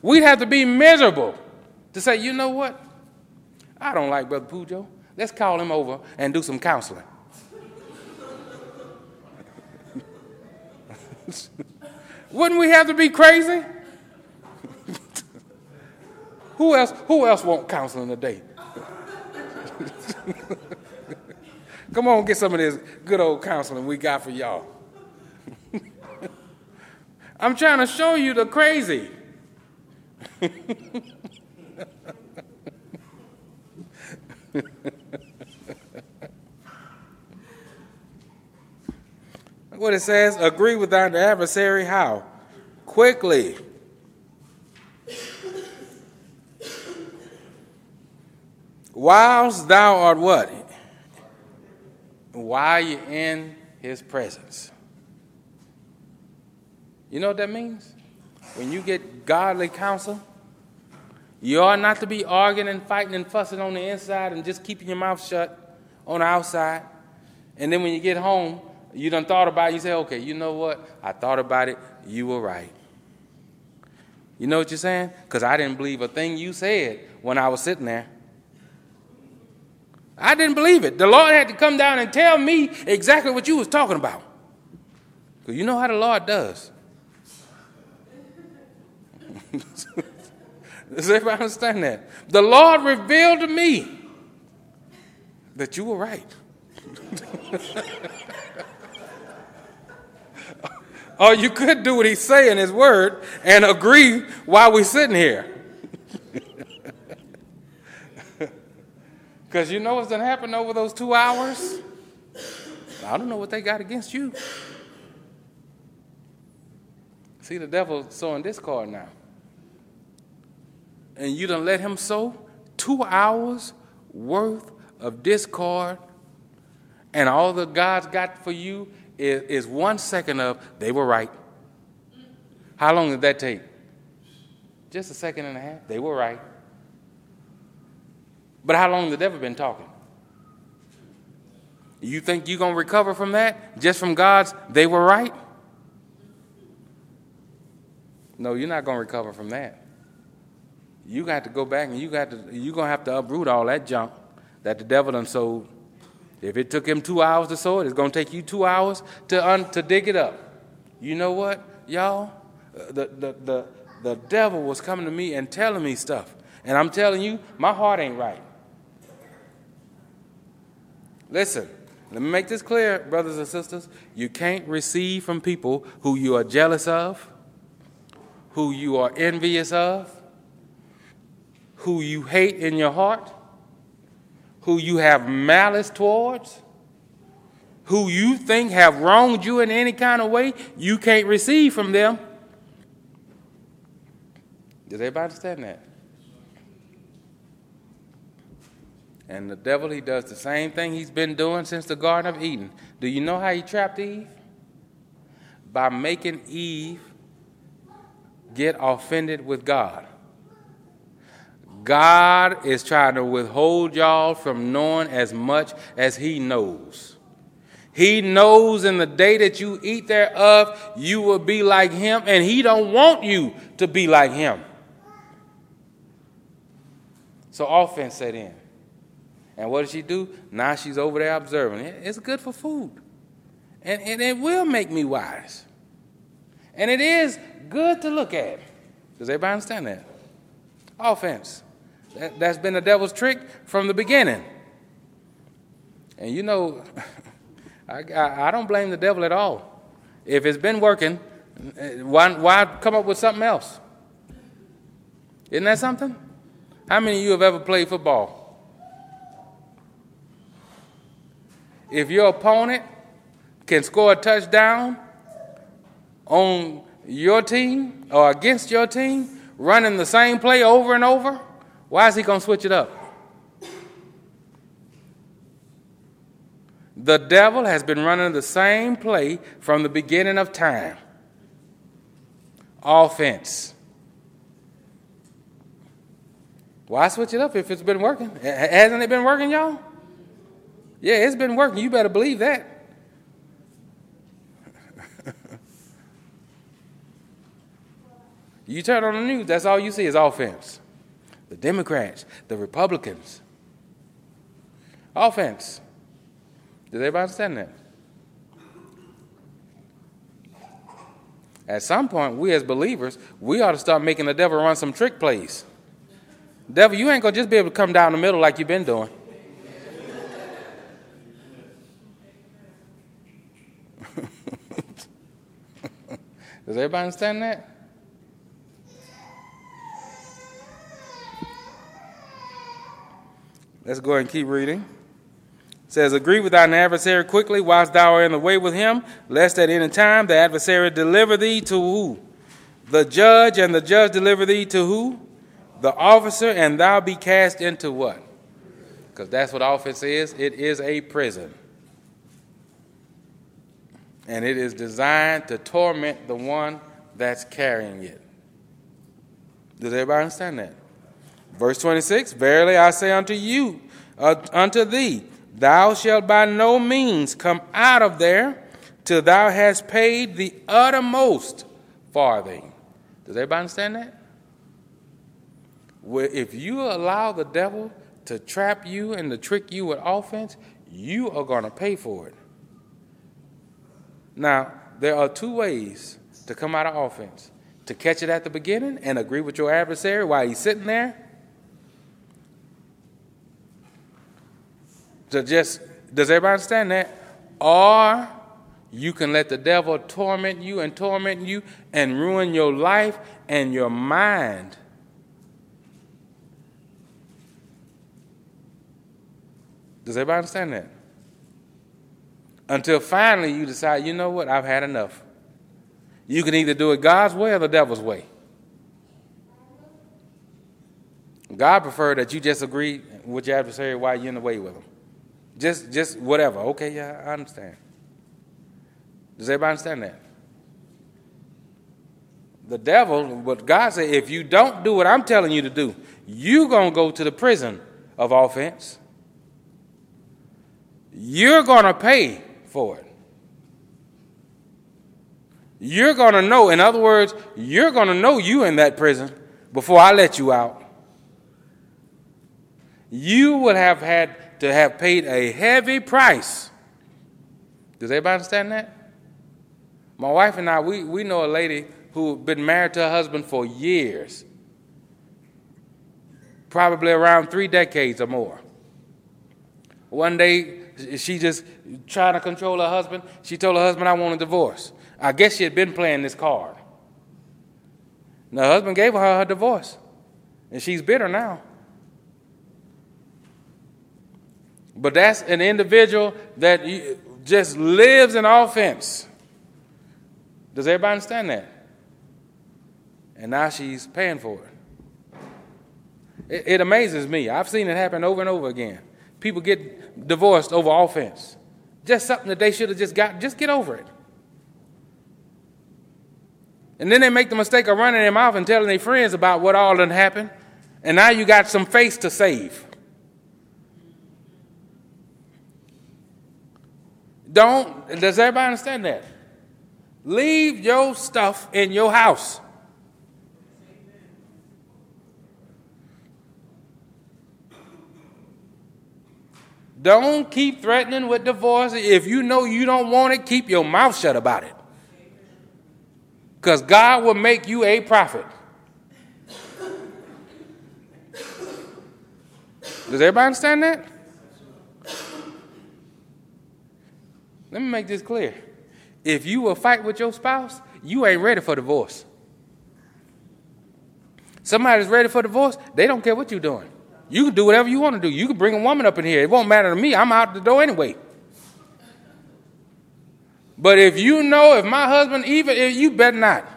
We'd have to be miserable to say, you know what? I don't like Brother Pujo. Let's call him over and do some counseling. *laughs* Wouldn't we have to be crazy? *laughs* who else who else want counseling today? *laughs* Come on, get some of this good old counseling we got for y'all. I'm trying to show you the crazy. *laughs* what it says agree with thine adversary how? Quickly. Whilst thou art what? While you're in his presence. You know what that means? When you get godly counsel, you are not to be arguing and fighting and fussing on the inside and just keeping your mouth shut on the outside. And then when you get home, you done thought about it, you say, okay, you know what? I thought about it, you were right. You know what you're saying? Because I didn't believe a thing you said when I was sitting there. I didn't believe it. The Lord had to come down and tell me exactly what you was talking about. Because you know how the Lord does. *laughs* Does everybody understand that? The Lord revealed to me that you were right. *laughs* or you could do what he's saying in his word and agree while we're sitting here. *laughs* Because you know what's going to happen over those two hours? I don't know what they got against you. See, the devil sowing discord now. And you done let him sow two hours worth of discord, and all that God's got for you is, is one second of they were right. How long did that take? Just a second and a half. They were right. But how long the devil been talking? You think you're going to recover from that? Just from God's, they were right? No, you're not going to recover from that. You got to go back and you got to you're to have to uproot all that junk that the devil done sowed. If it took him two hours to sow it, it's to take you two hours to, un, to dig it up. You know what, y'all? Uh, the, the, the, the devil was coming to me and telling me stuff. And I'm telling you, my heart ain't right. Listen, let me make this clear, brothers and sisters. You can't receive from people who you are jealous of, who you are envious of, who you hate in your heart, who you have malice towards, who you think have wronged you in any kind of way, you can't receive from them. Does everybody understand that? And the devil, he does the same thing he's been doing since the Garden of Eden. Do you know how he trapped Eve? By making Eve get offended with God. God is trying to withhold y'all from knowing as much as He knows. He knows in the day that you eat thereof, you will be like Him, and He don't want you to be like Him. So offense set in. And what does she do? Now she's over there observing. It's good for food. And, and it will make me wise. And it is good to look at. Does everybody understand that? Offense. That, has been the devil's trick from the beginning. And you know, *laughs* I, I, I, don't blame the devil at all. If it's been working, why, why come up with something else? Isn't that something? How many of you have ever played football? If your opponent can score a touchdown on your team or against your team, running the same play over and over, why is he going to switch it up? The devil has been running the same play from the beginning of time. Offense. Why switch it up if it's been working? Hasn't it been working, y'all? Yeah, it's been working. You better believe that. *laughs* you turn on the news, that's all you see is offense the Democrats, the Republicans. Offense. Does everybody understand that? At some point, we as believers, we ought to start making the devil run some trick plays. Devil, you ain't gonna just be able to come down the middle like you've been doing. *laughs* Does everybody understand that? Let's go ahead and keep reading. It says, Agree with thine adversary quickly whilst thou art in the way with him, lest at any time the adversary deliver thee to who? The judge, and the judge deliver thee to who? The officer, and thou be cast into what? Because that's what office is. It is a prison. And it is designed to torment the one that's carrying it. Does everybody understand that? Verse 26 Verily I say unto you, uh, unto thee, thou shalt by no means come out of there till thou hast paid the uttermost farthing. Does everybody understand that? Well, if you allow the devil to trap you and to trick you with offense, you are going to pay for it. Now, there are two ways to come out of offense to catch it at the beginning and agree with your adversary while he's sitting there? To just, does everybody understand that? Or you can let the devil torment you and torment you and ruin your life and your mind. Does everybody understand that? Until finally you decide, you know what, I've had enough. You can either do it God's way or the devil's way. God preferred that you just agree with your adversary while you're in the way with him. Just, just whatever. Okay, yeah, I understand. Does everybody understand that? The devil, but God said, if you don't do what I'm telling you to do, you're going to go to the prison of offense. You're going to pay for it. You're going to know, in other words, you're going to know you in that prison before I let you out. You would have had to have paid a heavy price. Does everybody understand that? My wife and I, we, we know a lady who been married to her husband for years, probably around three decades or more. One day, she just trying to control her husband. She told her husband, I want a divorce. I guess she had been playing this card. And her husband gave her her divorce, and she's bitter now. But that's an individual that just lives in offense. Does everybody understand that? And now she's paying for it. it. It amazes me. I've seen it happen over and over again. People get divorced over offense. Just something that they should have just got, just get over it. And then they make the mistake of running their mouth and telling their friends about what all done happened. And now you got some face to save. Don't, does everybody understand that? Leave your stuff in your house. Don't keep threatening with divorce. If you know you don't want it, keep your mouth shut about it. Because God will make you a prophet. Does everybody understand that? Let me make this clear. If you will fight with your spouse, you ain't ready for divorce. Somebody's ready for divorce, they don't care what you're doing. You can do whatever you want to do. You can bring a woman up in here. It won't matter to me. I'm out the door anyway. But if you know, if my husband, even if you better not,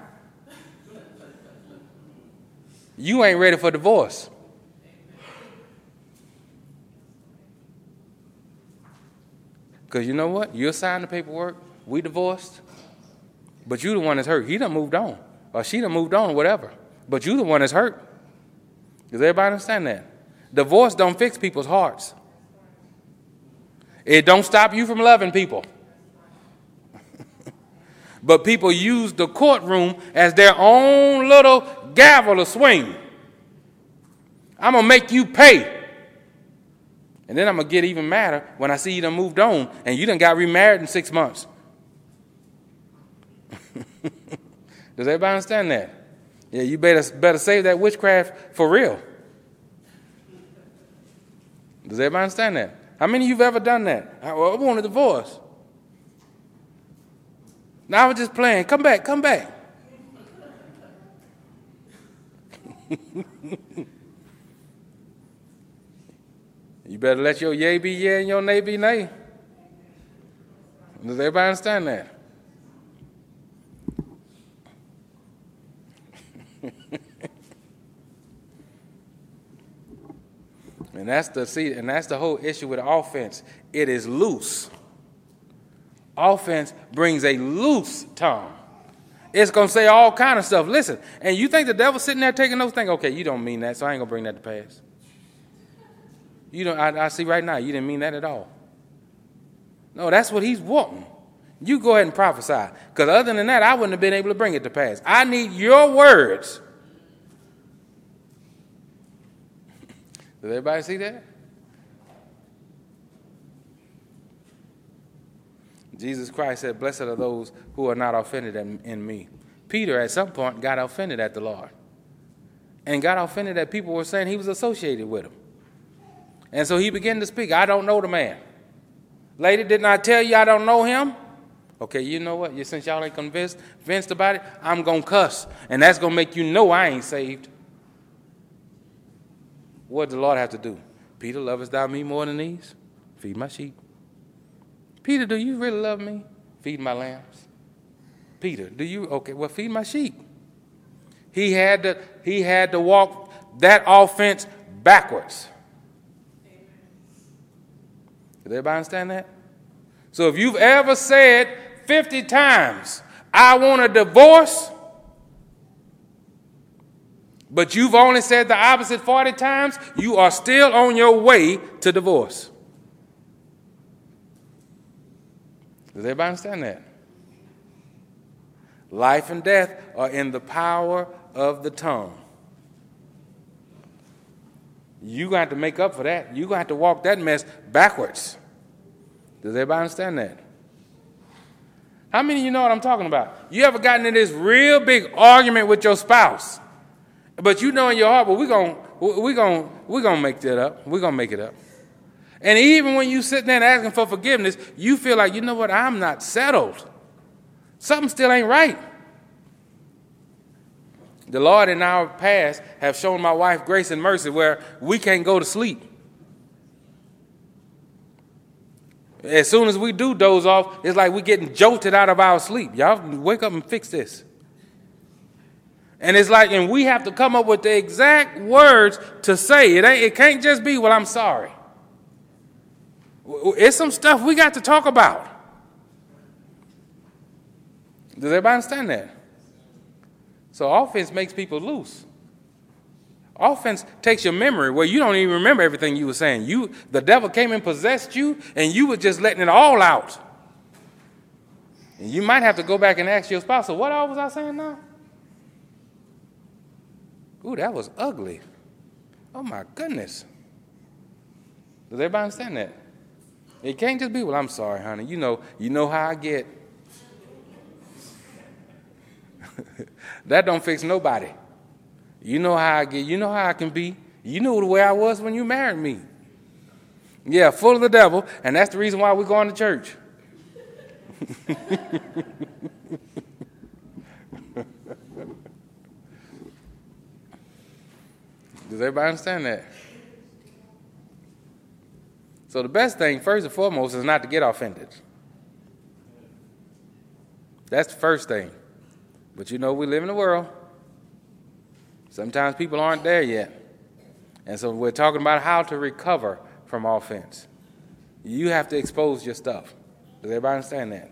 you ain't ready for divorce. Because you know what? You'll sign the paperwork we divorced, but you the one that's hurt. He done moved on, or she done moved on, whatever. But you the one that's hurt. Does everybody understand that? Divorce don't fix people's hearts. It don't stop you from loving people. *laughs* but people use the courtroom as their own little gavel to swing. I'm gonna make you pay. And then I'm gonna get even madder when I see you done moved on and you done got remarried in six months. *laughs* Does everybody understand that? Yeah, you better, better save that witchcraft for real. Does everybody understand that? How many of you have ever done that? I, I want a divorce. Now I was just playing. Come back, come back. *laughs* you better let your yay be yay and your nay be nay. Does everybody understand that? *laughs* And that's the see, and that's the whole issue with offense. It is loose. Offense brings a loose tongue. It's gonna say all kind of stuff. Listen, and you think the devil's sitting there taking those things? Okay, you don't mean that, so I ain't gonna bring that to pass. You don't. I, I see right now you didn't mean that at all. No, that's what he's wanting. You go ahead and prophesy, because other than that, I wouldn't have been able to bring it to pass. I need your words *laughs* Does everybody see that? Jesus Christ said, Blessed are those who are not offended in, me. Peter, at some point, got offended at the Lord. And got offended that people were saying he was associated with him. And so he began to speak. I don't know the man. Lady, didn't I tell you I don't know him? Okay, you know what? Since y'all ain't convinced, convinced about it, I'm going to cuss. And that's going to make you know I ain't saved. What did the Lord have to do? Peter, lovest thou me more than these? Feed my sheep. Peter, do you really love me? Feed my lambs. Peter, do you? Okay, well, feed my sheep. He had to, he had to walk that offense backwards. Does everybody understand that? So if you've ever said 50 times, I want a divorce, but you've only said the opposite 40 times, you are still on your way to divorce. Does everybody understand that? Life and death are in the power of the tongue. You're going to have to make up for that. You're going to have to walk that mess backwards. Does everybody understand that? How many of you know what I'm talking about? You ever gotten in this real big argument with your spouse, but you know in your heart, well, we're going we're gonna, we're gonna make that up. We're going to make it up. And even when you sitting there asking for forgiveness, you feel like, you know what, I'm not settled. Something still ain't right. The Lord in our past have shown my wife grace and mercy where we can't go to sleep. As soon as we do doze off, it's like we're getting jolted out of our sleep. Y'all wake up and fix this. And it's like, and we have to come up with the exact words to say. It, ain't, it can't just be, well, I'm sorry. It's some stuff we got to talk about. Does everybody understand that? So offense makes people loose. Offense takes your memory where you don't even remember everything you were saying. You, the devil came and possessed you, and you were just letting it all out. And you might have to go back and ask your spouse, so what all was I saying now? Ooh, that was ugly. Oh my goodness. Does everybody understand that? It can't just be, well, I'm sorry, honey. You know, you know how I get. *laughs* that don't fix nobody. You know how I get. You know how I can be. You knew the way I was when you married me. Yeah, full of the devil, and that's the reason why we're going to church. *laughs* Does everybody understand that? So the best thing, first and foremost, is not to get offended. That's the first thing. But you know, we live in a world. Sometimes people aren't there yet. And so we're talking about how to recover from offense. You have to expose your stuff. Does everybody understand that?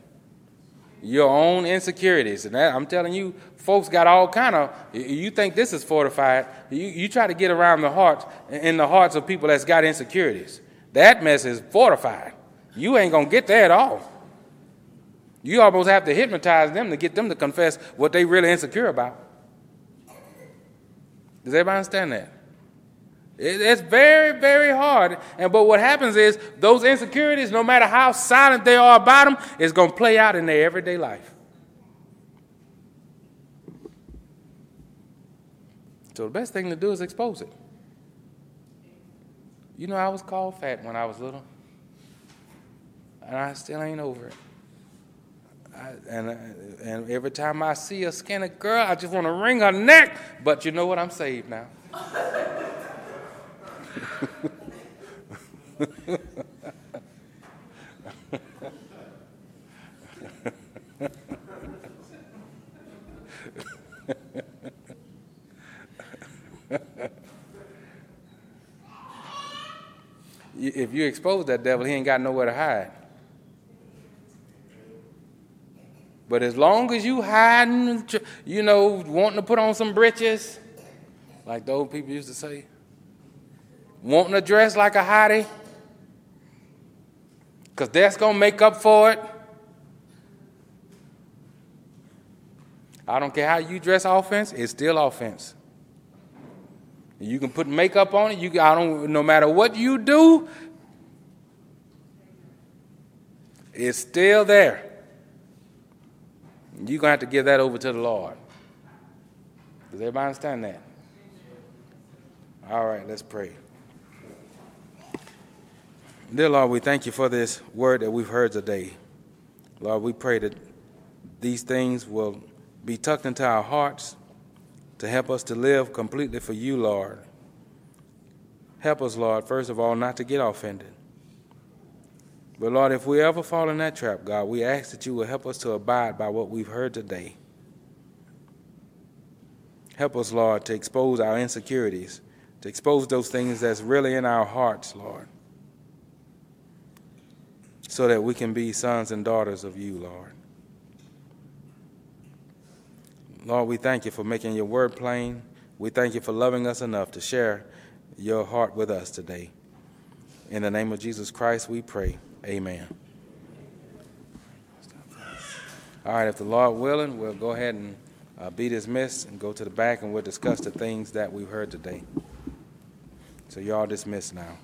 Your own insecurities. And that, I'm telling you, folks got all kind of, you think this is fortified. You, you try to get around the hearts, in the hearts of people that's got insecurities. That mess is fortified. You ain't going to get there at all. You almost have to hypnotize them to get them to confess what they really insecure about. Does everybody understand that? It's very, very hard. And but what happens is those insecurities, no matter how silent they are about them, is going to play out in their everyday life. So the best thing to do is expose it. You know, I was called fat when I was little, and I still ain't over it. And, uh, and every time I see a skinny girl, I just want to wring her neck. But you know what? I'm saved now. *laughs* if you expose that devil, he ain't got nowhere to hide. But as long as you hiding, you know, wanting to put on some breeches, like the old people used to say, wanting to dress like a hottie, because that's going to make up for it. I don't care how you dress offense, it's still offense. You can put makeup on it. You, I don't, no matter what you do, it's still there. You're going to have to give that over to the Lord. Does everybody understand that? All right, let's pray. Dear Lord, we thank you for this word that we've heard today. Lord, we pray that these things will be tucked into our hearts to help us to live completely for you, Lord. Help us, Lord, first of all, not to get offended. But Lord, if we ever fall in that trap, God, we ask that you will help us to abide by what we've heard today. Help us, Lord, to expose our insecurities, to expose those things that's really in our hearts, Lord, so that we can be sons and daughters of you, Lord. Lord, we thank you for making your word plain. We thank you for loving us enough to share your heart with us today. In the name of Jesus Christ, we pray. Amen. All right, if the Lord willing, we'll go ahead and uh, be dismissed and go to the back and we'll discuss the things that we've heard today. So you're all dismissed now.